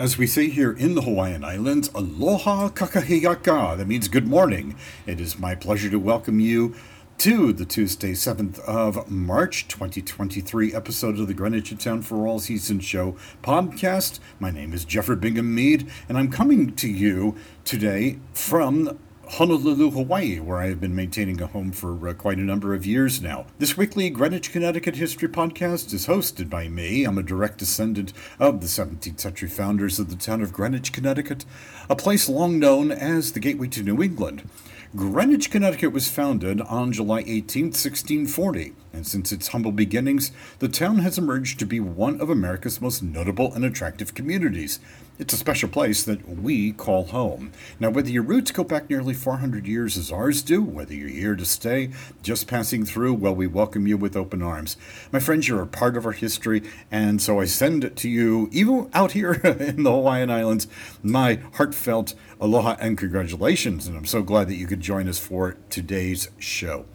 As we say here in the Hawaiian Islands, aloha kakahiaka. That means good morning. It is my pleasure to welcome you to the Tuesday, 7th of March 2023 episode of the Greenwich Town for All Seasons Show podcast. My name is Jeffrey Bingham Mead, and I'm coming to you today from Honolulu, Hawaii, where I have been maintaining a home for uh, quite a number of years now. This weekly Greenwich, Connecticut history podcast is hosted by me. I'm a direct descendant of the 17th century founders of the town of Greenwich, Connecticut, a place long known as the gateway to New England. Greenwich, Connecticut was founded on July 18, 1640, and since its humble beginnings, the town has emerged to be one of America's most notable and attractive communities. It's a special place that we call home. Now, whether your roots go back nearly 400 years as ours do, whether you're here to stay, just passing through, well, we welcome you with open arms. My friends, you're a part of our history, and so I send it to you, even out here in the Hawaiian Islands, my heartfelt aloha and congratulations. And I'm so glad that you could join us for today's show.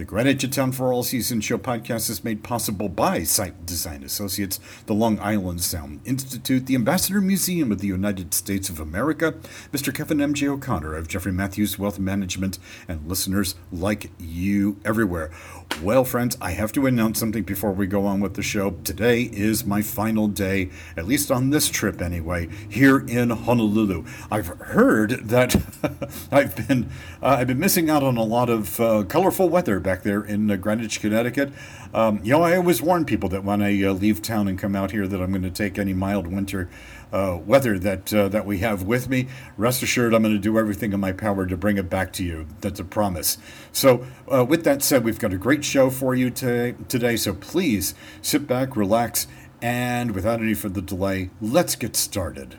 The Greenwich Town for All Season Show podcast is made possible by Site Design Associates, the Long Island Sound Institute, the Ambassador Museum of the United States of America, Mr. Kevin M.J. O'Connor of Jeffrey Matthews Wealth Management, and listeners like you everywhere. Well, friends, I have to announce something before we go on with the show. Today is my final day, at least on this trip anyway, here in Honolulu. I've heard that I've been uh, I've been missing out on a lot of uh, colorful weather back there in uh, Greenwich, Connecticut. Um, you know, I always warn people that when I uh, leave town and come out here that I'm going to take any mild winter uh, weather that uh, that we have with me. Rest assured, I'm going to do everything in my power to bring it back to you. That's a promise. So, uh, with that said, we've got a great show for you today. Today, so please sit back, relax, and without any further delay, let's get started.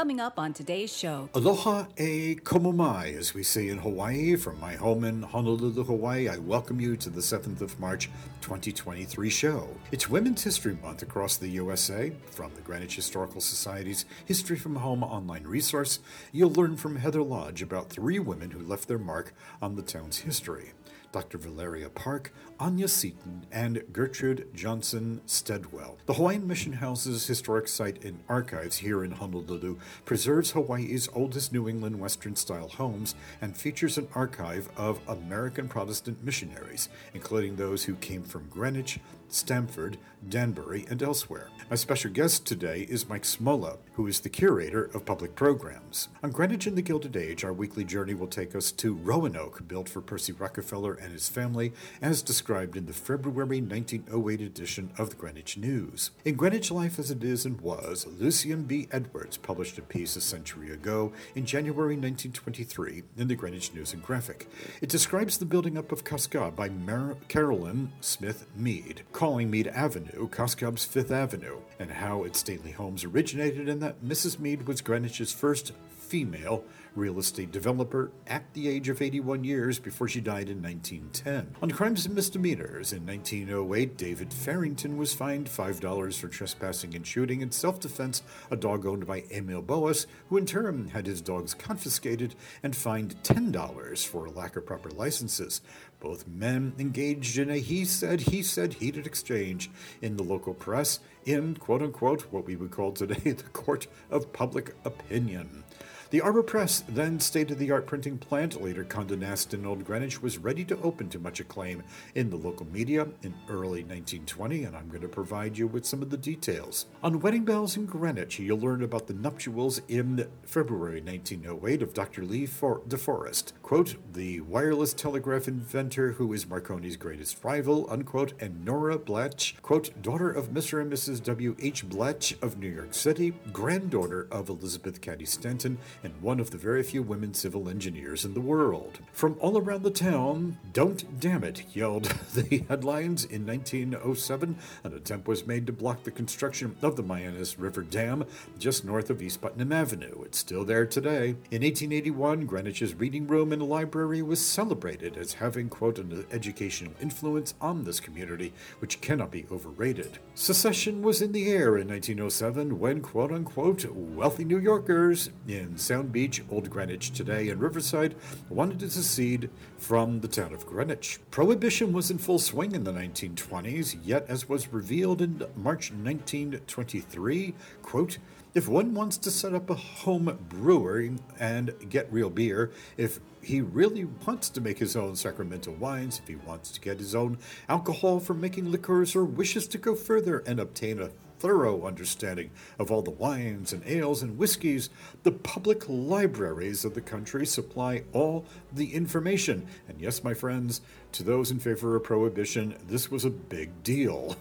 Coming up on today's show. Aloha e komomai, as we say in Hawaii. From my home in Honolulu, Hawaii, I welcome you to the 7th of March 2023 show. It's Women's History Month across the USA. From the Greenwich Historical Society's History from Home online resource, you'll learn from Heather Lodge about three women who left their mark on the town's history. Dr. Valeria Park, Anya Seton, and Gertrude Johnson Stedwell. The Hawaiian Mission House's historic site and archives here in Honolulu preserves Hawaii's oldest New England Western style homes and features an archive of American Protestant missionaries, including those who came from Greenwich, Stamford, Danbury, and elsewhere. My special guest today is Mike Smola, who is the curator of public programs. On Greenwich in the Gilded Age, our weekly journey will take us to Roanoke, built for Percy Rockefeller and his family, as described in the February 1908 edition of the Greenwich News. In Greenwich Life as It Is and Was, Lucian B. Edwards published a piece a century ago in January 1923 in the Greenwich News and Graphic. It describes the building up of Cos Cob by Mar- Carolyn Smith Mead, calling Mead Avenue Cos Cob's Fifth Avenue, and how its stately homes originated and that Mrs. Mead was Greenwich's first female real estate developer at the age of 81 years before she died in 1910. On crimes and misdemeanors, in 1908, David Farrington was fined $5 for trespassing and shooting in self defense a dog owned by Emil Boas, who in turn had his dogs confiscated and fined $10 for lack of proper licenses. Both men engaged in a he said, he said heated exchange in the local press in quote unquote what we would call today the court of public opinion. The Arbor Press, then state of the art printing plant, later Condé Nast in Old Greenwich, was ready to open to much acclaim in the local media in early 1920, and I'm going to provide you with some of the details. On Wedding Bells in Greenwich, you'll learn about the nuptials in February 1908 of Dr. Lee For- DeForest, quote, the wireless telegraph inventor who is Marconi's greatest rival, unquote, and Nora Blatch, quote, daughter of Mr. and Mrs. W.H. Blatch of New York City, granddaughter of Elizabeth Cady Stanton, and one of the very few women civil engineers in the world. From all around the town, Don't Dam It, yelled the headlines in 1907. An attempt was made to block the construction of the Mianus River Dam just north of East Putnam Avenue. It's still there today. In 1881, Greenwich's reading room and library was celebrated as having, quote, an educational influence on this community which cannot be overrated. Secession was in the air in 1907 when, quote unquote, wealthy New Yorkers in Sound Beach, Old Greenwich today, and Riverside wanted to secede from the town of Greenwich. Prohibition was in full swing in the 1920s, yet, as was revealed in March 1923, quote, if one wants to set up a home brewery and get real beer, if he really wants to make his own sacramental wines, if he wants to get his own alcohol from making liquors, or wishes to go further and obtain a thorough understanding of all the wines and ales and whiskies, the public libraries of the country supply all the information. And yes, my friends, to those in favor of prohibition, this was a big deal.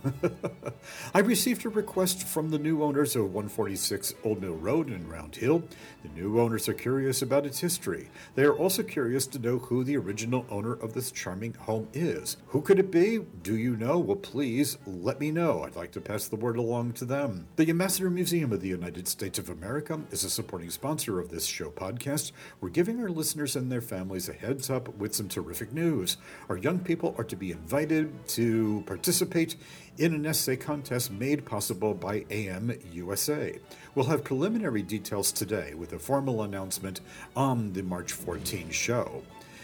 I received a request from the new owners of 146 Old Mill Road in Round Hill. The new owners are curious about its history. They are also curious to know who the original owner of this charming home is. Who could it be? Do you know? Well, please let me know. I'd like to pass the word along to them. The Ambassador Museum of the United States of America is a supporting sponsor of this show podcast. We're giving our listeners and their families a heads up with some terrific news. Our young people are to be invited to participate in an essay contest made possible by AM USA. We'll have preliminary details today with a formal announcement on the March 14 show.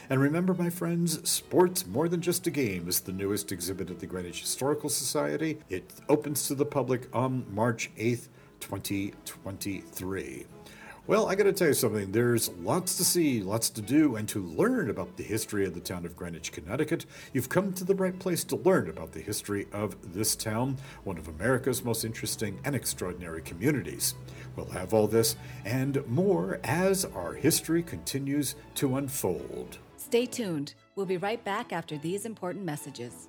And remember, my friends, sports more than just a game is the newest exhibit at the Greenwich Historical Society. It opens to the public on March 8th, 2023. Well, I got to tell you something. There's lots to see, lots to do, and to learn about the history of the town of Greenwich, Connecticut. You've come to the right place to learn about the history of this town, one of America's most interesting and extraordinary communities. We'll have all this and more as our history continues to unfold. Stay tuned. We'll be right back after these important messages.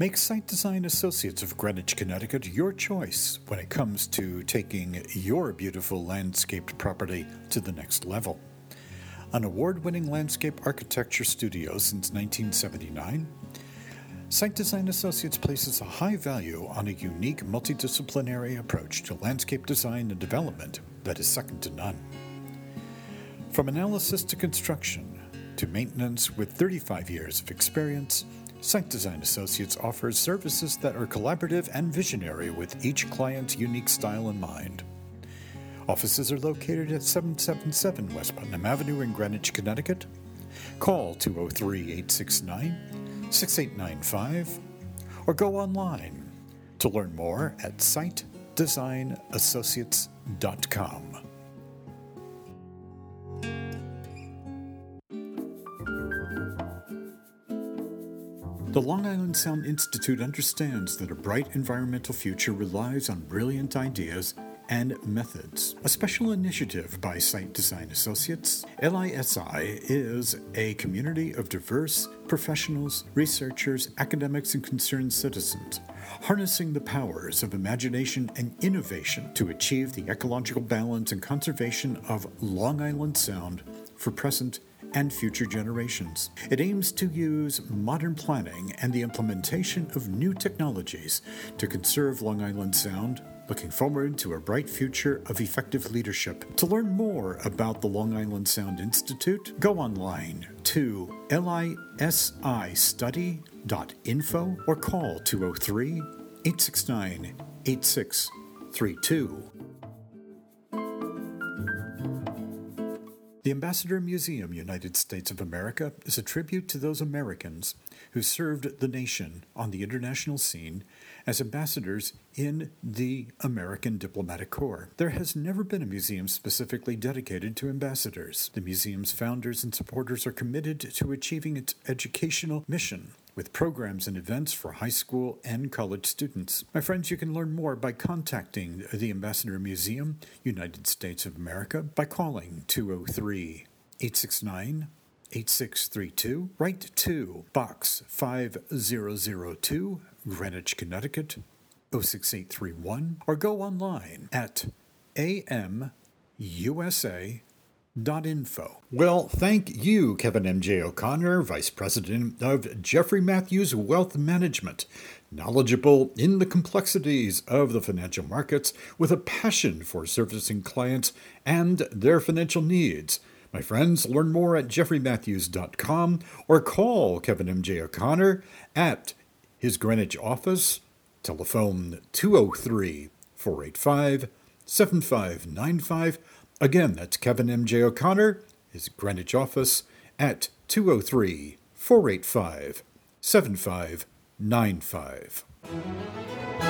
Make Site Design Associates of Greenwich, Connecticut your choice when it comes to taking your beautiful landscaped property to the next level. An award winning landscape architecture studio since 1979, Site Design Associates places a high value on a unique multidisciplinary approach to landscape design and development that is second to none. From analysis to construction to maintenance with 35 years of experience, Site Design Associates offers services that are collaborative and visionary with each client's unique style in mind. Offices are located at 777 West Putnam Avenue in Greenwich, Connecticut. Call 203 869 6895 or go online to learn more at sitedesignassociates.com. The Long Island Sound Institute understands that a bright environmental future relies on brilliant ideas and methods. A special initiative by Site Design Associates, LISI is a community of diverse professionals, researchers, academics, and concerned citizens, harnessing the powers of imagination and innovation to achieve the ecological balance and conservation of Long Island Sound for present and future generations. It aims to use modern planning and the implementation of new technologies to conserve Long Island Sound. Looking forward to a bright future of effective leadership. To learn more about the Long Island Sound Institute, go online to lisistudy.info or call 203 869 8632. The Ambassador Museum, United States of America, is a tribute to those Americans who served the nation on the international scene as ambassadors in the American Diplomatic Corps. There has never been a museum specifically dedicated to ambassadors. The museum's founders and supporters are committed to achieving its educational mission with programs and events for high school and college students. My friends, you can learn more by contacting the Ambassador Museum, United States of America, by calling 203 869 8632. Write to Box 5002, Greenwich, Connecticut 06831, or go online at amusa.org. Info. Well, thank you, Kevin M.J. O'Connor, Vice President of Jeffrey Matthews Wealth Management, knowledgeable in the complexities of the financial markets with a passion for servicing clients and their financial needs. My friends, learn more at jeffreymatthews.com or call Kevin M.J. O'Connor at his Greenwich office, telephone 203 485 7595 Again, that's Kevin M.J. O'Connor, his Greenwich office, at 203 485 7595.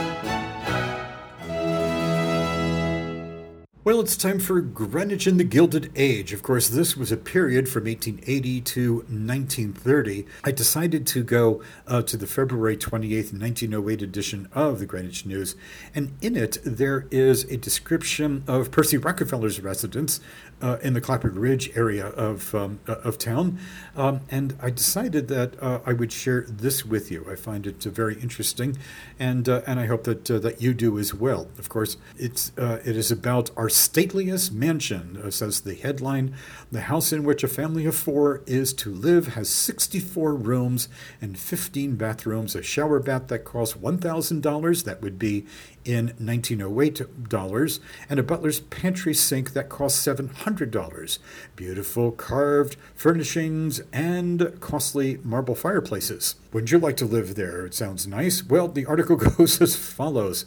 Well, it's time for Greenwich in the Gilded Age. Of course, this was a period from 1880 to 1930. I decided to go uh, to the February 28th, 1908 edition of the Greenwich News, and in it there is a description of Percy Rockefeller's residence uh, in the Clapboard Ridge area of, um, uh, of town. Um, and I decided that uh, I would share this with you. I find it uh, very interesting, and, uh, and I hope that, uh, that you do as well. Of course, it's, it is about our stateliest mansion, says the headline. The house in which a family of four is to live has 64 rooms and 15 bathrooms, a shower bath that costs $1,000. That would be in 1908 dollars and a butler's pantry sink that cost $700. Beautiful carved furnishings and costly marble fireplaces. Wouldn't you like to live there? It sounds nice. Well, the article goes as follows.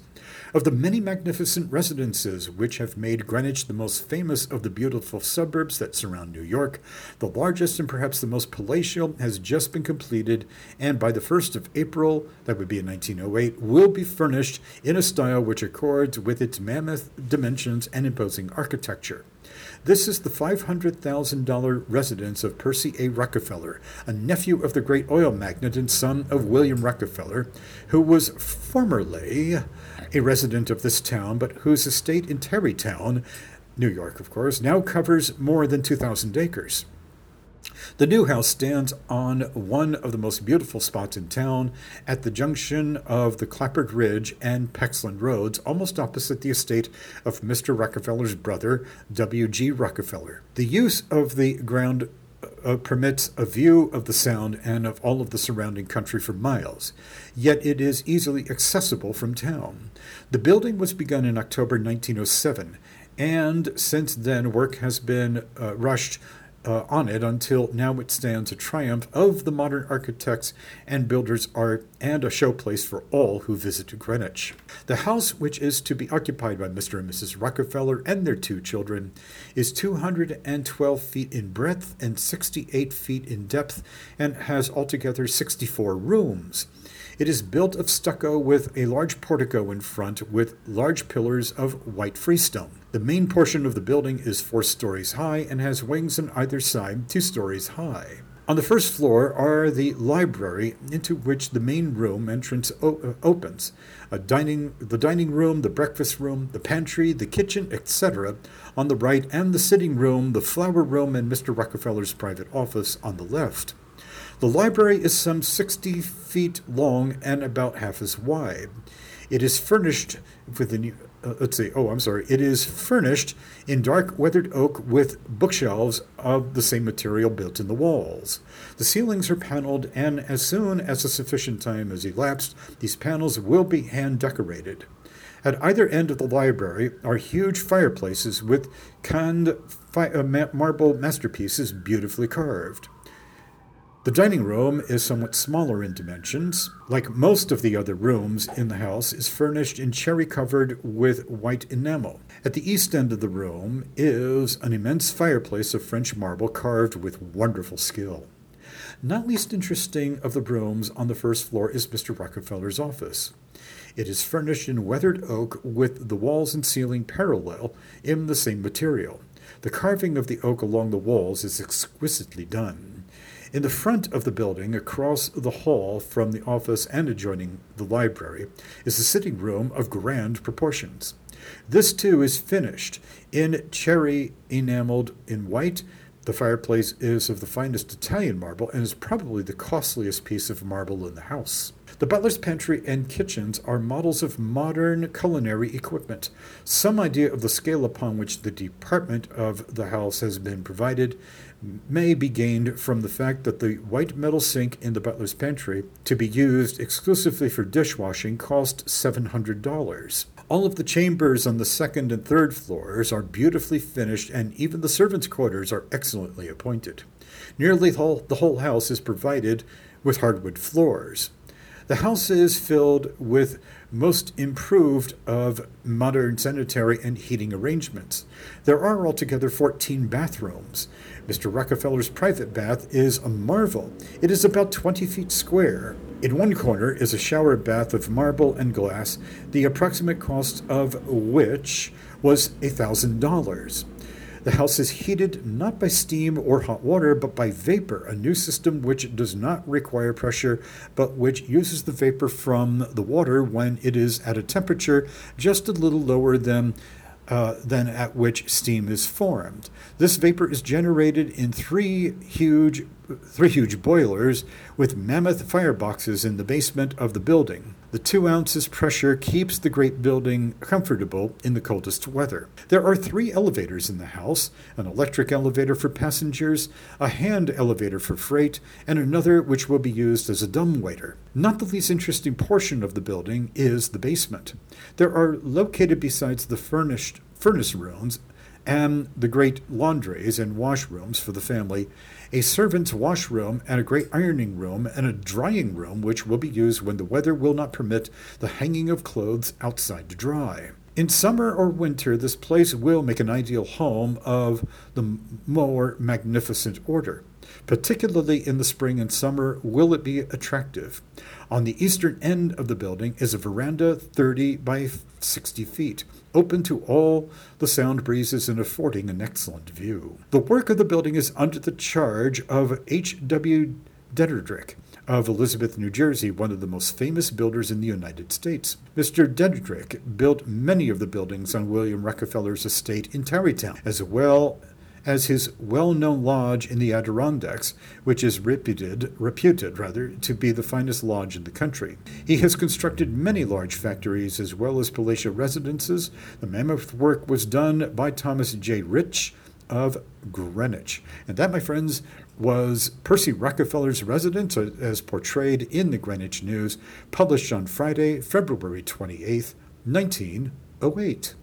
Of the many magnificent residences which have made Greenwich the most famous of the beautiful suburbs that surround New York, the largest and perhaps the most palatial has just been completed, and by the 1st of April, that would be in 1908, will be furnished in a style which accords with its mammoth dimensions and imposing architecture. This is the $500,000 residence of Percy A. Rockefeller, a nephew of the great oil magnate and son of William Rockefeller, who was formerly a resident of this town, but whose estate in Tarrytown, New York, of course, now covers more than 2,000 acres. The new house stands on one of the most beautiful spots in town at the junction of the Clapboard Ridge and Pecksland Roads, almost opposite the estate of Mr. Rockefeller's brother, W.G. Rockefeller. The use of the ground uh, permits a view of the sound and of all of the surrounding country for miles, yet it is easily accessible from town. The building was begun in October 1907, and since then work has been uh, rushed uh, on it until now it stands a triumph of the modern architects and builders' art and a showplace for all who visit Greenwich. The house, which is to be occupied by Mr. and Mrs. Rockefeller and their two children, is 212 feet in breadth and 68 feet in depth and has altogether 64 rooms. It is built of stucco with a large portico in front with large pillars of white freestone. The main portion of the building is four stories high and has wings on either side, two stories high. On the first floor are the library, into which the main room entrance o- uh, opens, a dining, the dining room, the breakfast room, the pantry, the kitchen, etc., on the right, and the sitting room, the flower room, and Mr. Rockefeller's private office on the left. The library is some 60 feet long and about half as wide. It is furnished with a new, uh, let's see, oh, I'm sorry. It is furnished in dark weathered oak with bookshelves of the same material built in the walls. The ceilings are paneled, and as soon as a sufficient time has elapsed, these panels will be hand decorated. At either end of the library are huge fireplaces with canned fi- uh, marble masterpieces beautifully carved. The dining room is somewhat smaller in dimensions. Like most of the other rooms in the house, is furnished in cherry covered with white enamel. At the east end of the room is an immense fireplace of French marble carved with wonderful skill. Not least interesting of the rooms on the first floor is Mr. Rockefeller's office. It is furnished in weathered oak with the walls and ceiling parallel in the same material. The carving of the oak along the walls is exquisitely done. In the front of the building, across the hall from the office and adjoining the library, is a sitting room of grand proportions. This too is finished in cherry enameled in white. The fireplace is of the finest Italian marble and is probably the costliest piece of marble in the house. The butler's pantry and kitchens are models of modern culinary equipment. Some idea of the scale upon which the department of the house has been provided may be gained from the fact that the white metal sink in the butler's pantry, to be used exclusively for dishwashing, cost $700. All of the chambers on the second and third floors are beautifully finished, and even the servants' quarters are excellently appointed. Nearly the whole, the whole house is provided with hardwood floors. The house is filled with most improved of modern sanitary and heating arrangements. There are altogether 14 bathrooms. Mr. Rockefeller's private bath is a marvel. It is about 20 feet square. In one corner is a shower bath of marble and glass, the approximate cost of which was $1,000. The house is heated not by steam or hot water, but by vapor, a new system which does not require pressure, but which uses the vapor from the water when it is at a temperature just a little lower than uh, than at which steam is formed. This vapor is generated in three huge, three huge boilers with mammoth fireboxes in the basement of the building. The two ounces pressure keeps the great building comfortable in the coldest weather. There are three elevators in the house an electric elevator for passengers, a hand elevator for freight, and another which will be used as a dumbwaiter. Not the least interesting portion of the building is the basement. There are located besides the furnished furnace rooms and the great laundries and washrooms for the family, a servant's washroom and a great ironing room and a drying room which will be used when the weather will not permit the hanging of clothes outside to dry. In summer or winter, this place will make an ideal home of the more magnificent order. Particularly in the spring and summer, will it be attractive? On the eastern end of the building is a veranda 30 by 60 feet, open to all the sound breezes and affording an excellent view. The work of the building is under the charge of H.W. Dederdrick of Elizabeth, New Jersey, one of the most famous builders in the United States. Mr. Dederdrick built many of the buildings on William Rockefeller's estate in Tarrytown, as well as his well-known lodge in the Adirondacks, which is reputed, reputed rather, to be the finest lodge in the country. He has constructed many large factories as well as palatial residences. The mammoth work was done by Thomas J. Rich of Greenwich. And that, my friends, was Percy Rockefeller's residence uh, as portrayed in the Greenwich News, published on Friday, February 28, 1908.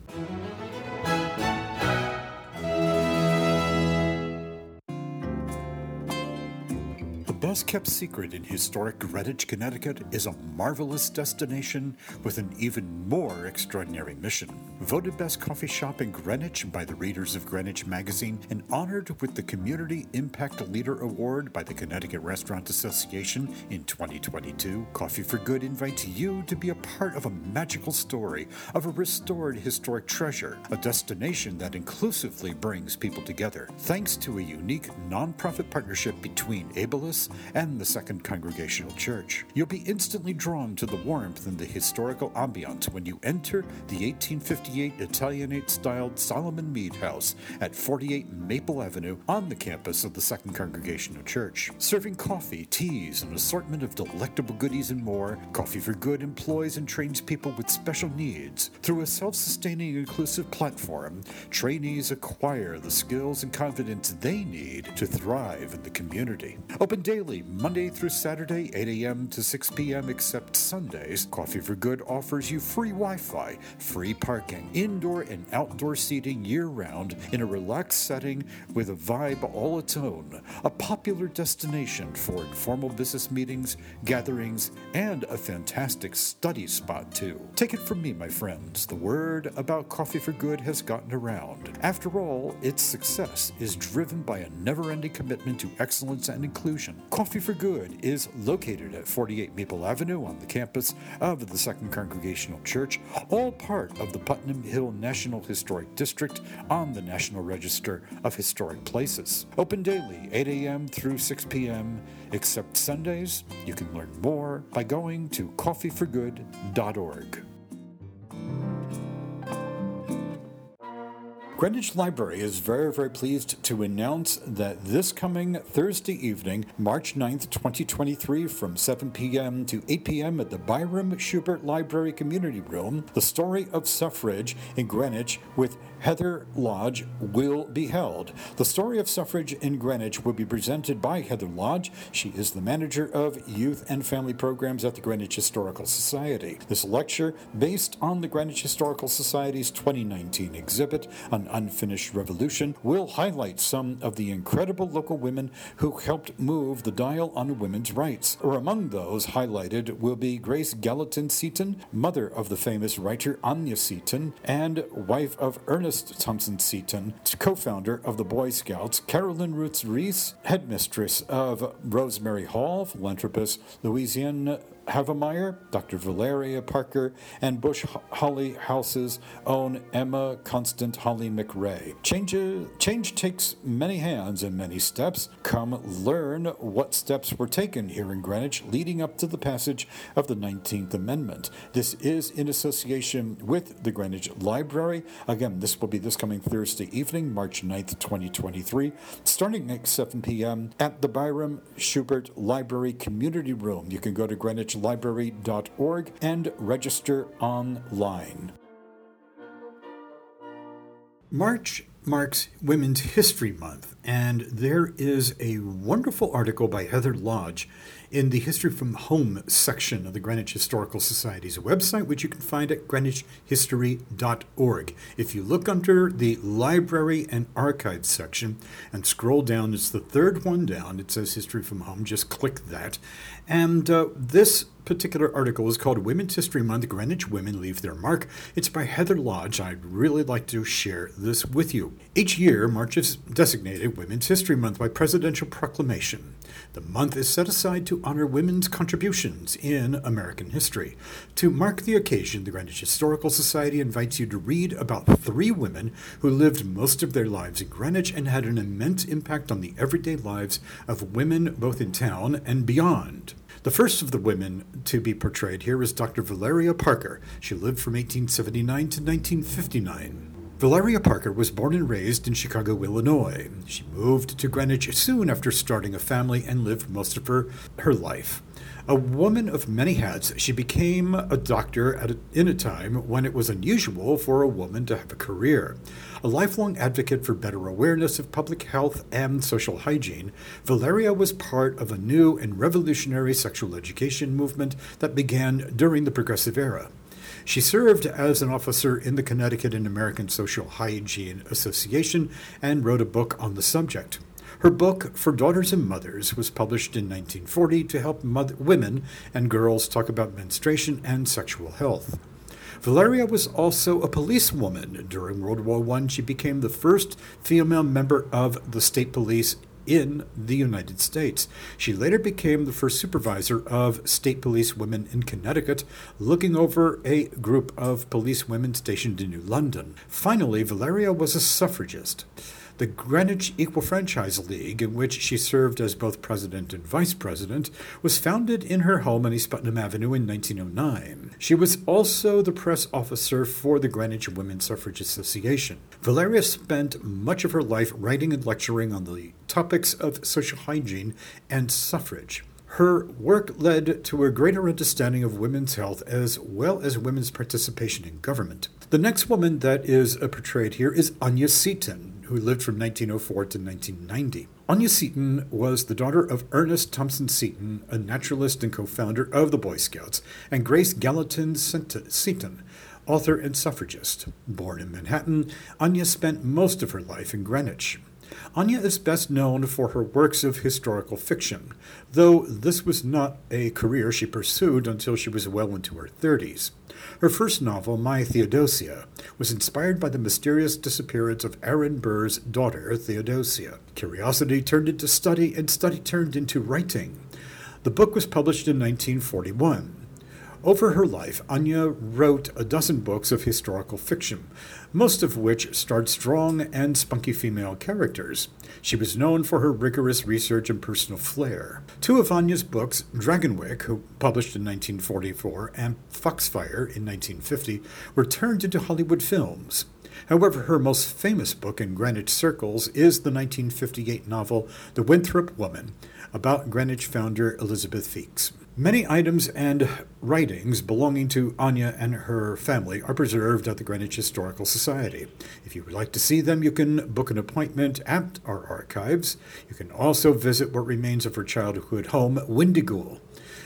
Best kept secret in historic Greenwich, Connecticut is a marvelous destination with an even more extraordinary mission. Voted best coffee shop in Greenwich by the readers of Greenwich Magazine and honored with the Community Impact Leader Award by the Connecticut Restaurant Association in 2022, Coffee for Good invites you to be a part of a magical story of a restored historic treasure, a destination that inclusively brings people together, thanks to a unique nonprofit partnership between Abilis and the Second Congregational Church. You'll be instantly drawn to the warmth and the historical ambiance when you enter the 1858 Italianate styled Solomon Mead House at 48 Maple Avenue on the campus of the Second Congregational Church. Serving coffee, teas, an assortment of delectable goodies and more, Coffee for Good employs and trains people with special needs. Through a self sustaining inclusive platform, trainees acquire the skills and confidence they need to thrive in the community. Open daily daily, Monday through Saturday, 8 a.m. to 6 p.m., except Sundays. Coffee for Good offers you free Wi Fi, free parking, indoor and outdoor seating year round in a relaxed setting with a vibe all its own. A popular destination for informal business meetings, gatherings, and a fantastic study spot, too. Take it from me, my friends, the word about Coffee for Good has gotten around. After all, its success is driven by a never ending commitment to excellence and inclusion. Coffee for Good is located at 48 Maple Avenue on the campus of the Second Congregational Church, all part of the Putnam Hill National Historic District on the National Register of Historic Places. Open daily, 8 a.m. through 6 p.m., except Sundays. You can learn more by going to coffeeforgood.org. Greenwich Library is very, very pleased to announce that this coming Thursday evening, March 9th, 2023, from 7 p.m. to 8 p.m. at the Byram Shubert Library Community Room, the story of suffrage in Greenwich with Heather Lodge will be held. The story of suffrage in Greenwich will be presented by Heather Lodge. She is the manager of youth and family programs at the Greenwich Historical Society. This lecture, based on the Greenwich Historical Society's 2019 exhibit An unfinished revolution, will highlight some of the incredible local women who helped move the dial on women's rights. Or among those highlighted will be Grace Gallatin Seton, mother of the famous writer Anya Seton, and wife of Ernest Thompson Seton, co founder of the Boy Scouts, Carolyn Ruutz-Rees, headmistress of Rosemary Hall, philanthropist Louisine Havemeyer, Dr. Valeria Parker, and Bush Holly House's own Emma Constant Holley MacRae. Change, change takes many hands and many steps. Come learn what steps were taken here in Greenwich leading up to the passage of the 19th Amendment. This is in association with the Greenwich Library. Again, this will be this coming Thursday evening, March 9th, 2023, starting at 7 p.m. at the Byram Shubert Library Community Room. You can go to Greenwich library.org and register online. March marks Women's History Month, and there is a wonderful article by Heather Lodge in the History from Home section of the Greenwich Historical Society's website, which you can find at greenwichhistory.org. If you look under the Library and Archives section and scroll down, it's the third one down. It says History from Home. Just click that. And uh, this particular article is called Women's History Month Greenwich Women Leave Their Mark. It's by Heather Lodge. I'd really like to share this with you. Each year, March is designated Women's History Month by presidential proclamation. The month is set aside to honor women's contributions in American history. To mark the occasion, the Greenwich Historical Society invites you to read about three women who lived most of their lives in Greenwich and had an immense impact on the everyday lives of women both in town and beyond. The first of the women to be portrayed here is Dr. Valeria Parker. She lived from 1879 to 1959. Valeria Parker was born and raised in Chicago, Illinois. She moved to Greenwich soon after starting a family and lived most of her, her life. A woman of many hats, she became a doctor at a, in a time when it was unusual for a woman to have a career. A lifelong advocate for better awareness of public health and social hygiene, Valeria was part of a new and revolutionary sexual education movement that began during the Progressive Era. She served as an officer in the Connecticut and American Social Hygiene Association and wrote a book on the subject. Her book, For Daughters and Mothers, was published in 1940 to help mother- women and girls talk about menstruation and sexual health. Valeria was also a policewoman. During World War I, she became the first female member of the state police in the United States. She later became the first supervisor of state police women in Connecticut, looking over a group of police women stationed in New London. Finally, Valeria was a suffragist. The Greenwich Equal Franchise League, in which she served as both president and vice president, was founded in her home on East Putnam Avenue in 1909. She was also the press officer for the Greenwich Women's Suffrage Association. Valeria spent much of her life writing and lecturing on the topics of social hygiene and suffrage. Her work led to a greater understanding of women's health as well as women's participation in government. The next woman that is portrayed here is Anya Seton, who lived from 1904 to 1990. Anya Seton was the daughter of Ernest Thompson Seton, a naturalist and co founder of the Boy Scouts, and Grace Gallatin Seton, author and suffragist. Born in Manhattan, Anya spent most of her life in Greenwich. Anya is best known for her works of historical fiction, though this was not a career she pursued until she was well into her 30s. Her first novel, My Theodosia, was inspired by the mysterious disappearance of Aaron Burr's daughter, Theodosia. Curiosity turned into study, and study turned into writing. The book was published in 1941. Over her life, Anya wrote a dozen books of historical fiction, most of which starred strong and spunky female characters. She was known for her rigorous research and personal flair. Two of Anya's books, Dragonwyck, published in 1944, and Foxfire in 1950, were turned into Hollywood films. However, her most famous book in Greenwich circles is the 1958 novel The Winthrop Woman, about Greenwich founder Elizabeth Feakes. Many items and writings belonging to Anya and her family are preserved at the Greenwich Historical Society. If you would like to see them, you can book an appointment at our archives. You can also visit what remains of her childhood home, Windyghoul.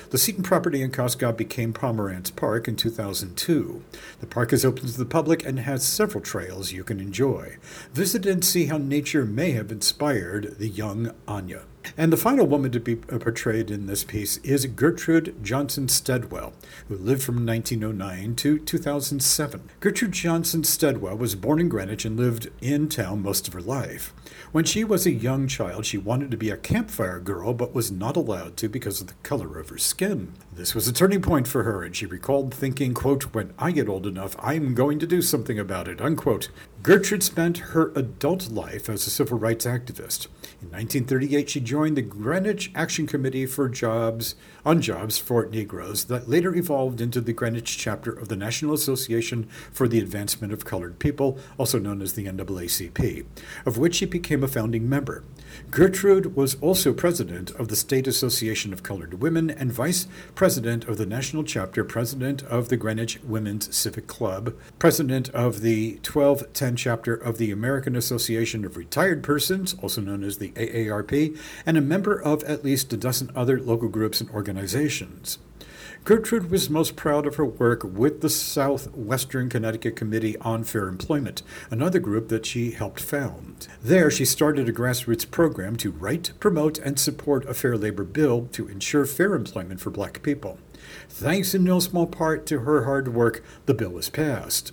The Seton property in Cos Cob became Pomerance Park in 2002. The park is open to the public and has several trails you can enjoy. Visit and see how nature may have inspired the young Anya. And the final woman to be uh, portrayed in this piece is Gertrude Johnson Stedwell, who lived from 1909 to 2007. Gertrude Johnson Stedwell was born in Greenwich and lived in town most of her life. When she was a young child, she wanted to be a campfire girl, but was not allowed to because of the color of her skin. This was a turning point for her, and she recalled thinking, quote, When I get old enough, I'm going to do something about it, unquote. Gertrude spent her adult life as a civil rights activist. In 1938, she joined the Greenwich Action Committee for Jobs on Jobs for Negroes that later evolved into the Greenwich chapter of the National Association for the Advancement of Colored People, also known as the NAACP, of which she became a founding member. Gertrude was also president of the State Association of Colored Women and vice president of the national chapter, president of the Greenwich Women's Civic Club, president of the 1210 chapter of the American Association of Retired Persons, also known as the AARP, and a member of at least a dozen other local groups and organizations. Gertrude was most proud of her work with the Southwestern Connecticut Committee on Fair Employment, another group that she helped found. There, she started a grassroots program to write, promote, and support a fair labor bill to ensure fair employment for black people. Thanks in no small part to her hard work, the bill was passed.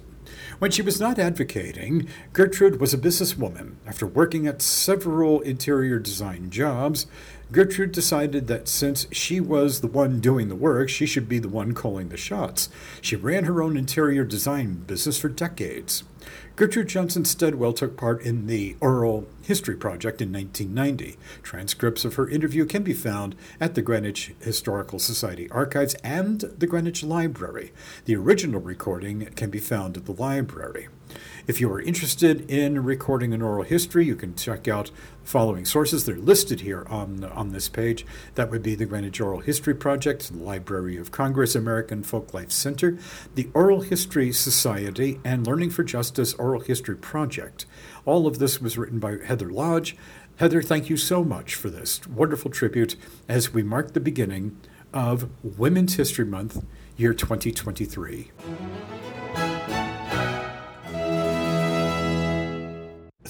When she was not advocating, Gertrude was a businesswoman. After working at several interior design jobs, Gertrude decided that since she was the one doing the work, she should be the one calling the shots. She ran her own interior design business for decades. Gertrude Johnson Stedwell took part in the Oral History Project in 1990. Transcripts of her interview can be found at the Greenwich Historical Society archives and the Greenwich Library. The original recording can be found at the library. If you are interested in recording an oral history, you can check out the following sources. They're listed here on, on this page. That would be the Greenwich Oral History Project, the Library of Congress, American Folklife Center, the Oral History Society, and Learning for Justice Oral History Project. All of this was written by Heather Lodge. Heather, thank you so much for this wonderful tribute as we mark the beginning of Women's History Month, year 2023.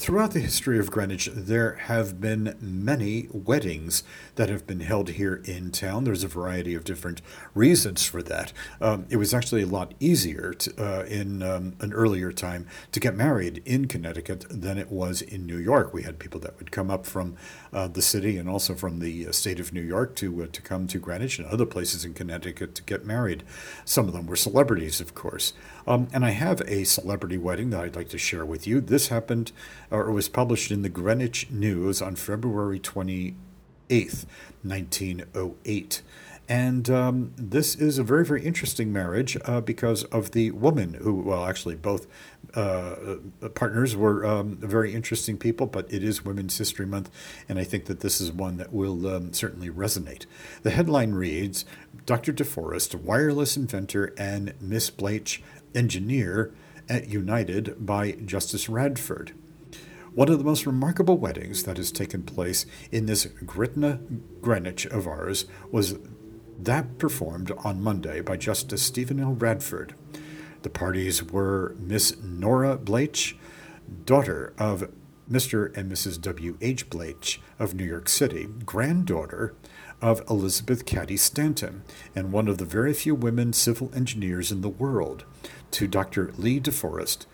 Throughout the history of Greenwich, there have been many weddings that have been held here in town. There's a variety of different reasons for that. Um, it was actually a lot easier to, uh, in um, an earlier time to get married in Connecticut than it was in New York. We had people that would come up from uh, the city and also from the uh, state of New York to uh, to come to Greenwich and other places in Connecticut to get married. Some of them were celebrities, of course. Um, and I have a celebrity wedding that I'd like to share with you. This happened, or was published in the Greenwich News on February 28th, 1908. And um, this is a very, very interesting marriage uh, because of the woman who, well, actually, both uh, partners were um, very interesting people, but it is Women's History Month, and I think that this is one that will um, certainly resonate. The headline reads Dr. DeForest, wireless inventor, and Miss Blanche engineer at United by Justice Radford. One of the most remarkable weddings that has taken place in this Gretna Greenwich of ours was that performed on Monday by Justice Stephen L. Radford. The parties were Miss Nora Blanche, daughter of Mr. and Mrs. W. H. Blanche of New York City, granddaughter of Elizabeth Cady Stanton, and one of the very few women civil engineers in the world to Dr. Lee DeForest,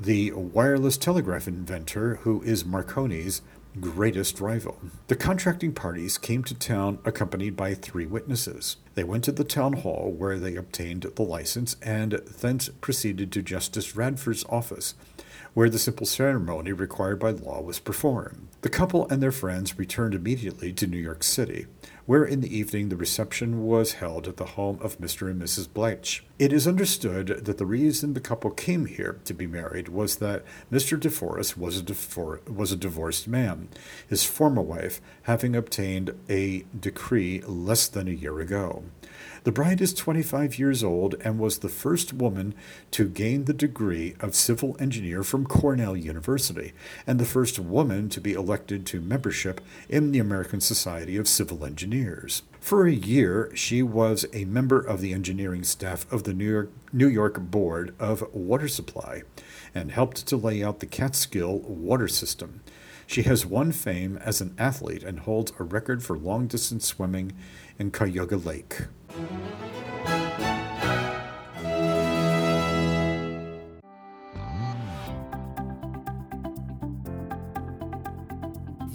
the wireless telegraph inventor who is Marconi's greatest rival. The contracting parties came to town accompanied by three witnesses. They went to the town hall where they obtained the license and thence proceeded to Justice Radford's office, where the simple ceremony required by law was performed. The couple and their friends returned immediately to New York City, where in the evening the reception was held at the home of Mr. and Mrs. Blatch. It is understood that the reason the couple came here to be married was that Mr. DeForest was a, difor- was a divorced man, his former wife having obtained a decree less than a year ago. The bride is 25 years old and was the first woman to gain the degree of civil engineer from Cornell University, and the first woman to be elected to membership in the American Society of Civil Engineers. For a year, she was a member of the engineering staff of the New York, New York Board of Water Supply and helped to lay out the Catskill water system. She has won fame as an athlete and holds a record for long distance swimming in Cayuga Lake.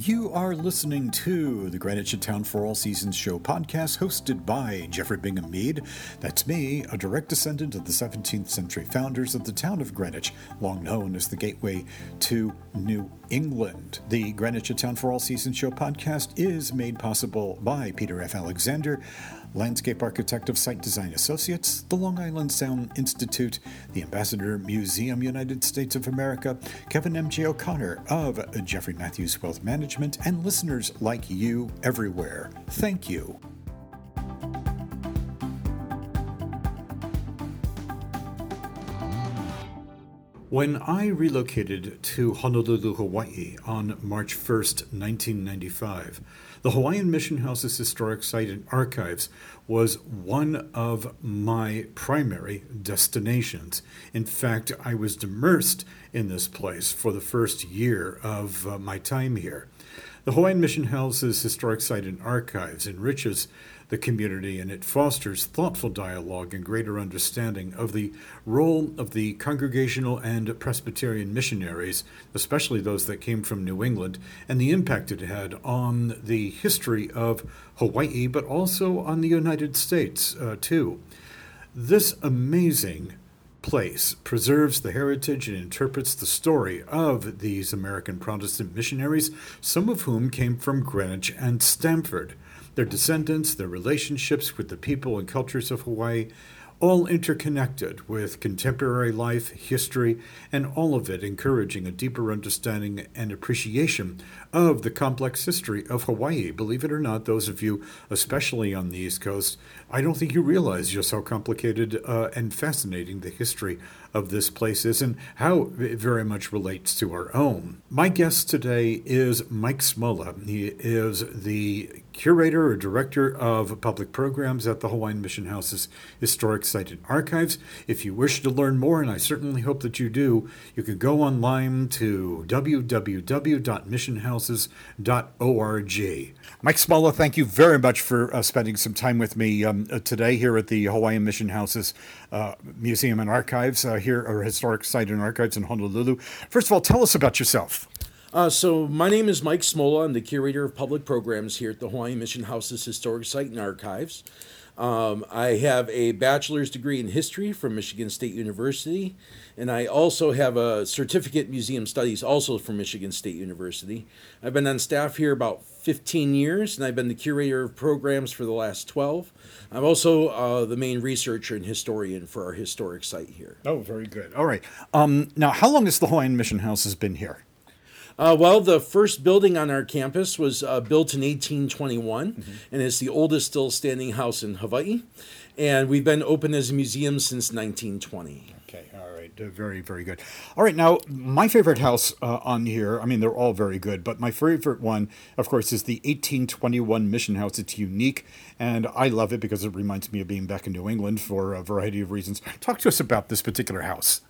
You are listening to the Greenwich Town for All Seasons show podcast hosted by Jeffrey Bingham Mead. That's me, a direct descendant of the 17th century founders of the town of Greenwich, long known as the gateway to New England. The Greenwich Town for All Seasons show podcast is made possible by Peter F. Alexander landscape architect of Site Design Associates, the Long Island Sound Institute, the Ambassador Museum United States of America, Kevin M.J. O'Connor of Jeffrey Matthews Wealth Management, and listeners like you everywhere. Thank you. When I relocated to Honolulu, Hawaii on March 1st, 1995, the Hawaiian Mission House's historic site and archives was one of my primary destinations. In fact, I was immersed in this place for the first year of uh, my time here. The Hawaiian Mission House's historic site and archives enriches the community, and it fosters thoughtful dialogue and greater understanding of the role of the Congregational and Presbyterian missionaries, especially those that came from New England, and the impact it had on the history of Hawaii, but also on the United States, uh, too. This amazing place preserves the heritage and interprets the story of these American Protestant missionaries, some of whom came from Greenwich and Stamford their descendants, their relationships with the people and cultures of Hawaii, all interconnected with contemporary life, history, and all of it encouraging a deeper understanding and appreciation of the complex history of Hawaii. Believe it or not, those of you, especially on the East Coast, I don't think you realize just how complicated uh, and fascinating the history of this place is and how it very much relates to our own. My guest today is Mike Smola. He is the curator or director of public programs at the Hawaiian Mission House's Historic Site and Archives. If you wish to learn more, and I certainly hope that you do, you can go online to Mike Smola, thank you very much for uh, spending some time with me um, uh, today here at the Hawaiian Mission House's uh, Museum and Archives. Uh, here, or Historic Site and Archives in Honolulu. First of all, tell us about yourself. Uh, so, my name is Mike Smola. I'm the curator of public programs here at the Hawaiian Mission House's Historic Site and Archives. Um, I have a bachelor's degree in history from Michigan State University, and I also have a certificate in museum studies, also from Michigan State University. I've been on staff here about 15 years, and I've been the curator of programs for the last 12. I'm also uh, the main researcher and historian for our historic site here. Oh, very good. All right. Um, now, how long has the Hawaiian Mission House has been here? Uh, well, the first building on our campus was uh, built in 1821 mm-hmm. and it's the oldest still standing house in Hawaii. And we've been open as a museum since 1920. Okay, all right, very, very good. All right, now my favorite house uh, on here, I mean, they're all very good, but my favorite one, of course, is the 1821 Mission House. It's unique, and I love it because it reminds me of being back in New England for a variety of reasons. Talk to us about this particular house.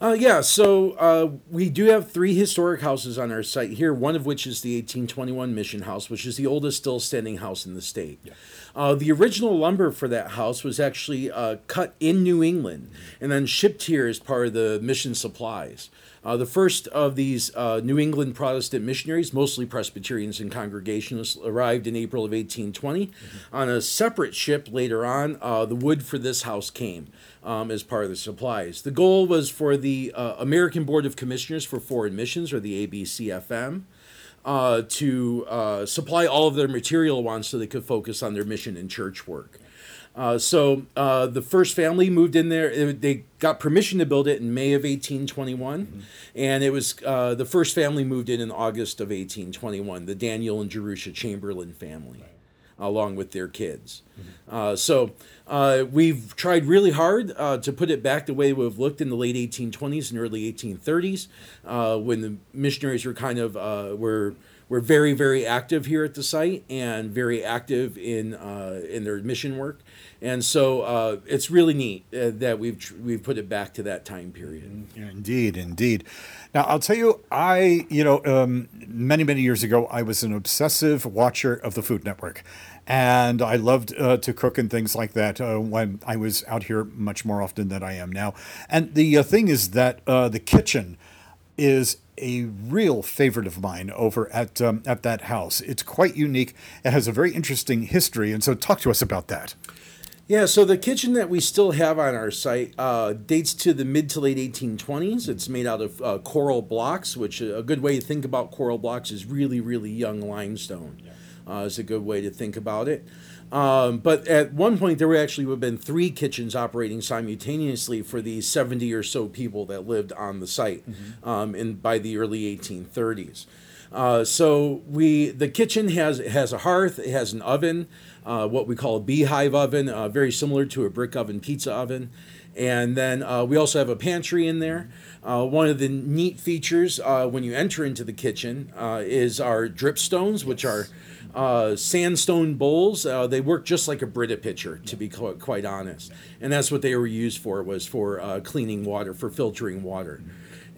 Uh, yeah, so uh, we do have three historic houses on our site here, one of which is the 1821 Mission House, which is the oldest still standing house in the state. Yeah. Uh, the original lumber for that house was actually uh, cut in New England and then shipped here as part of the mission supplies. Uh, the first of these uh, New England Protestant missionaries, mostly Presbyterians and Congregationalists, arrived in April of 1820. Mm-hmm. On a separate ship later on, uh, the wood for this house came um, as part of the supplies. The goal was for the uh, American Board of Commissioners for Foreign Missions, or the ABCFM. Uh, to uh, supply all of their material wants so they could focus on their mission and church work. Uh, so uh, the first family moved in there. It, they got permission to build it in May of 1821, mm-hmm. and it was uh, the first family moved in in August of 1821. The Daniel and Jerusha Chamberlain family, right. along with their kids. Mm-hmm. Uh, so uh, we've tried really hard uh, to put it back the way we've looked in the late 1820s and early 1830s, when the missionaries were kind of were were very very active here at the site and very active in in their mission work and so uh, it's really neat uh, that we've we've put it back to that time period. Indeed, indeed. Now I'll tell you, I you know um, many many years ago I was an obsessive watcher of the Food Network, and I loved uh, to cook and things like that uh, when I was out here much more often than I am now. And the uh, thing is that uh, the kitchen is a real favorite of mine over at um, at that house. It's quite unique. It has a very interesting history, and so talk to us about that. Yeah, so the kitchen that we still have on our site uh, dates to the mid to late 1820s. It's made out of uh, coral blocks, which uh, a good way to think about coral blocks is really, really young limestone. Yeah. Uh, is a good way to think about it. Um, but at one point, there actually would have been three kitchens operating simultaneously for the 70 or so people that lived on the site mm-hmm. um, in, by the early 1830s. Uh, so we the kitchen has has a hearth, it has an oven, uh, what we call a beehive oven, uh, very similar to a brick oven pizza oven. And then uh, we also have a pantry in there. Uh, one of the neat features uh, when you enter into the kitchen uh, is our drip stones, which are sandstone bowls. they work just like a Brita pitcher, to be quite, honest. And that's what they were used for, was for cleaning water, for filtering water.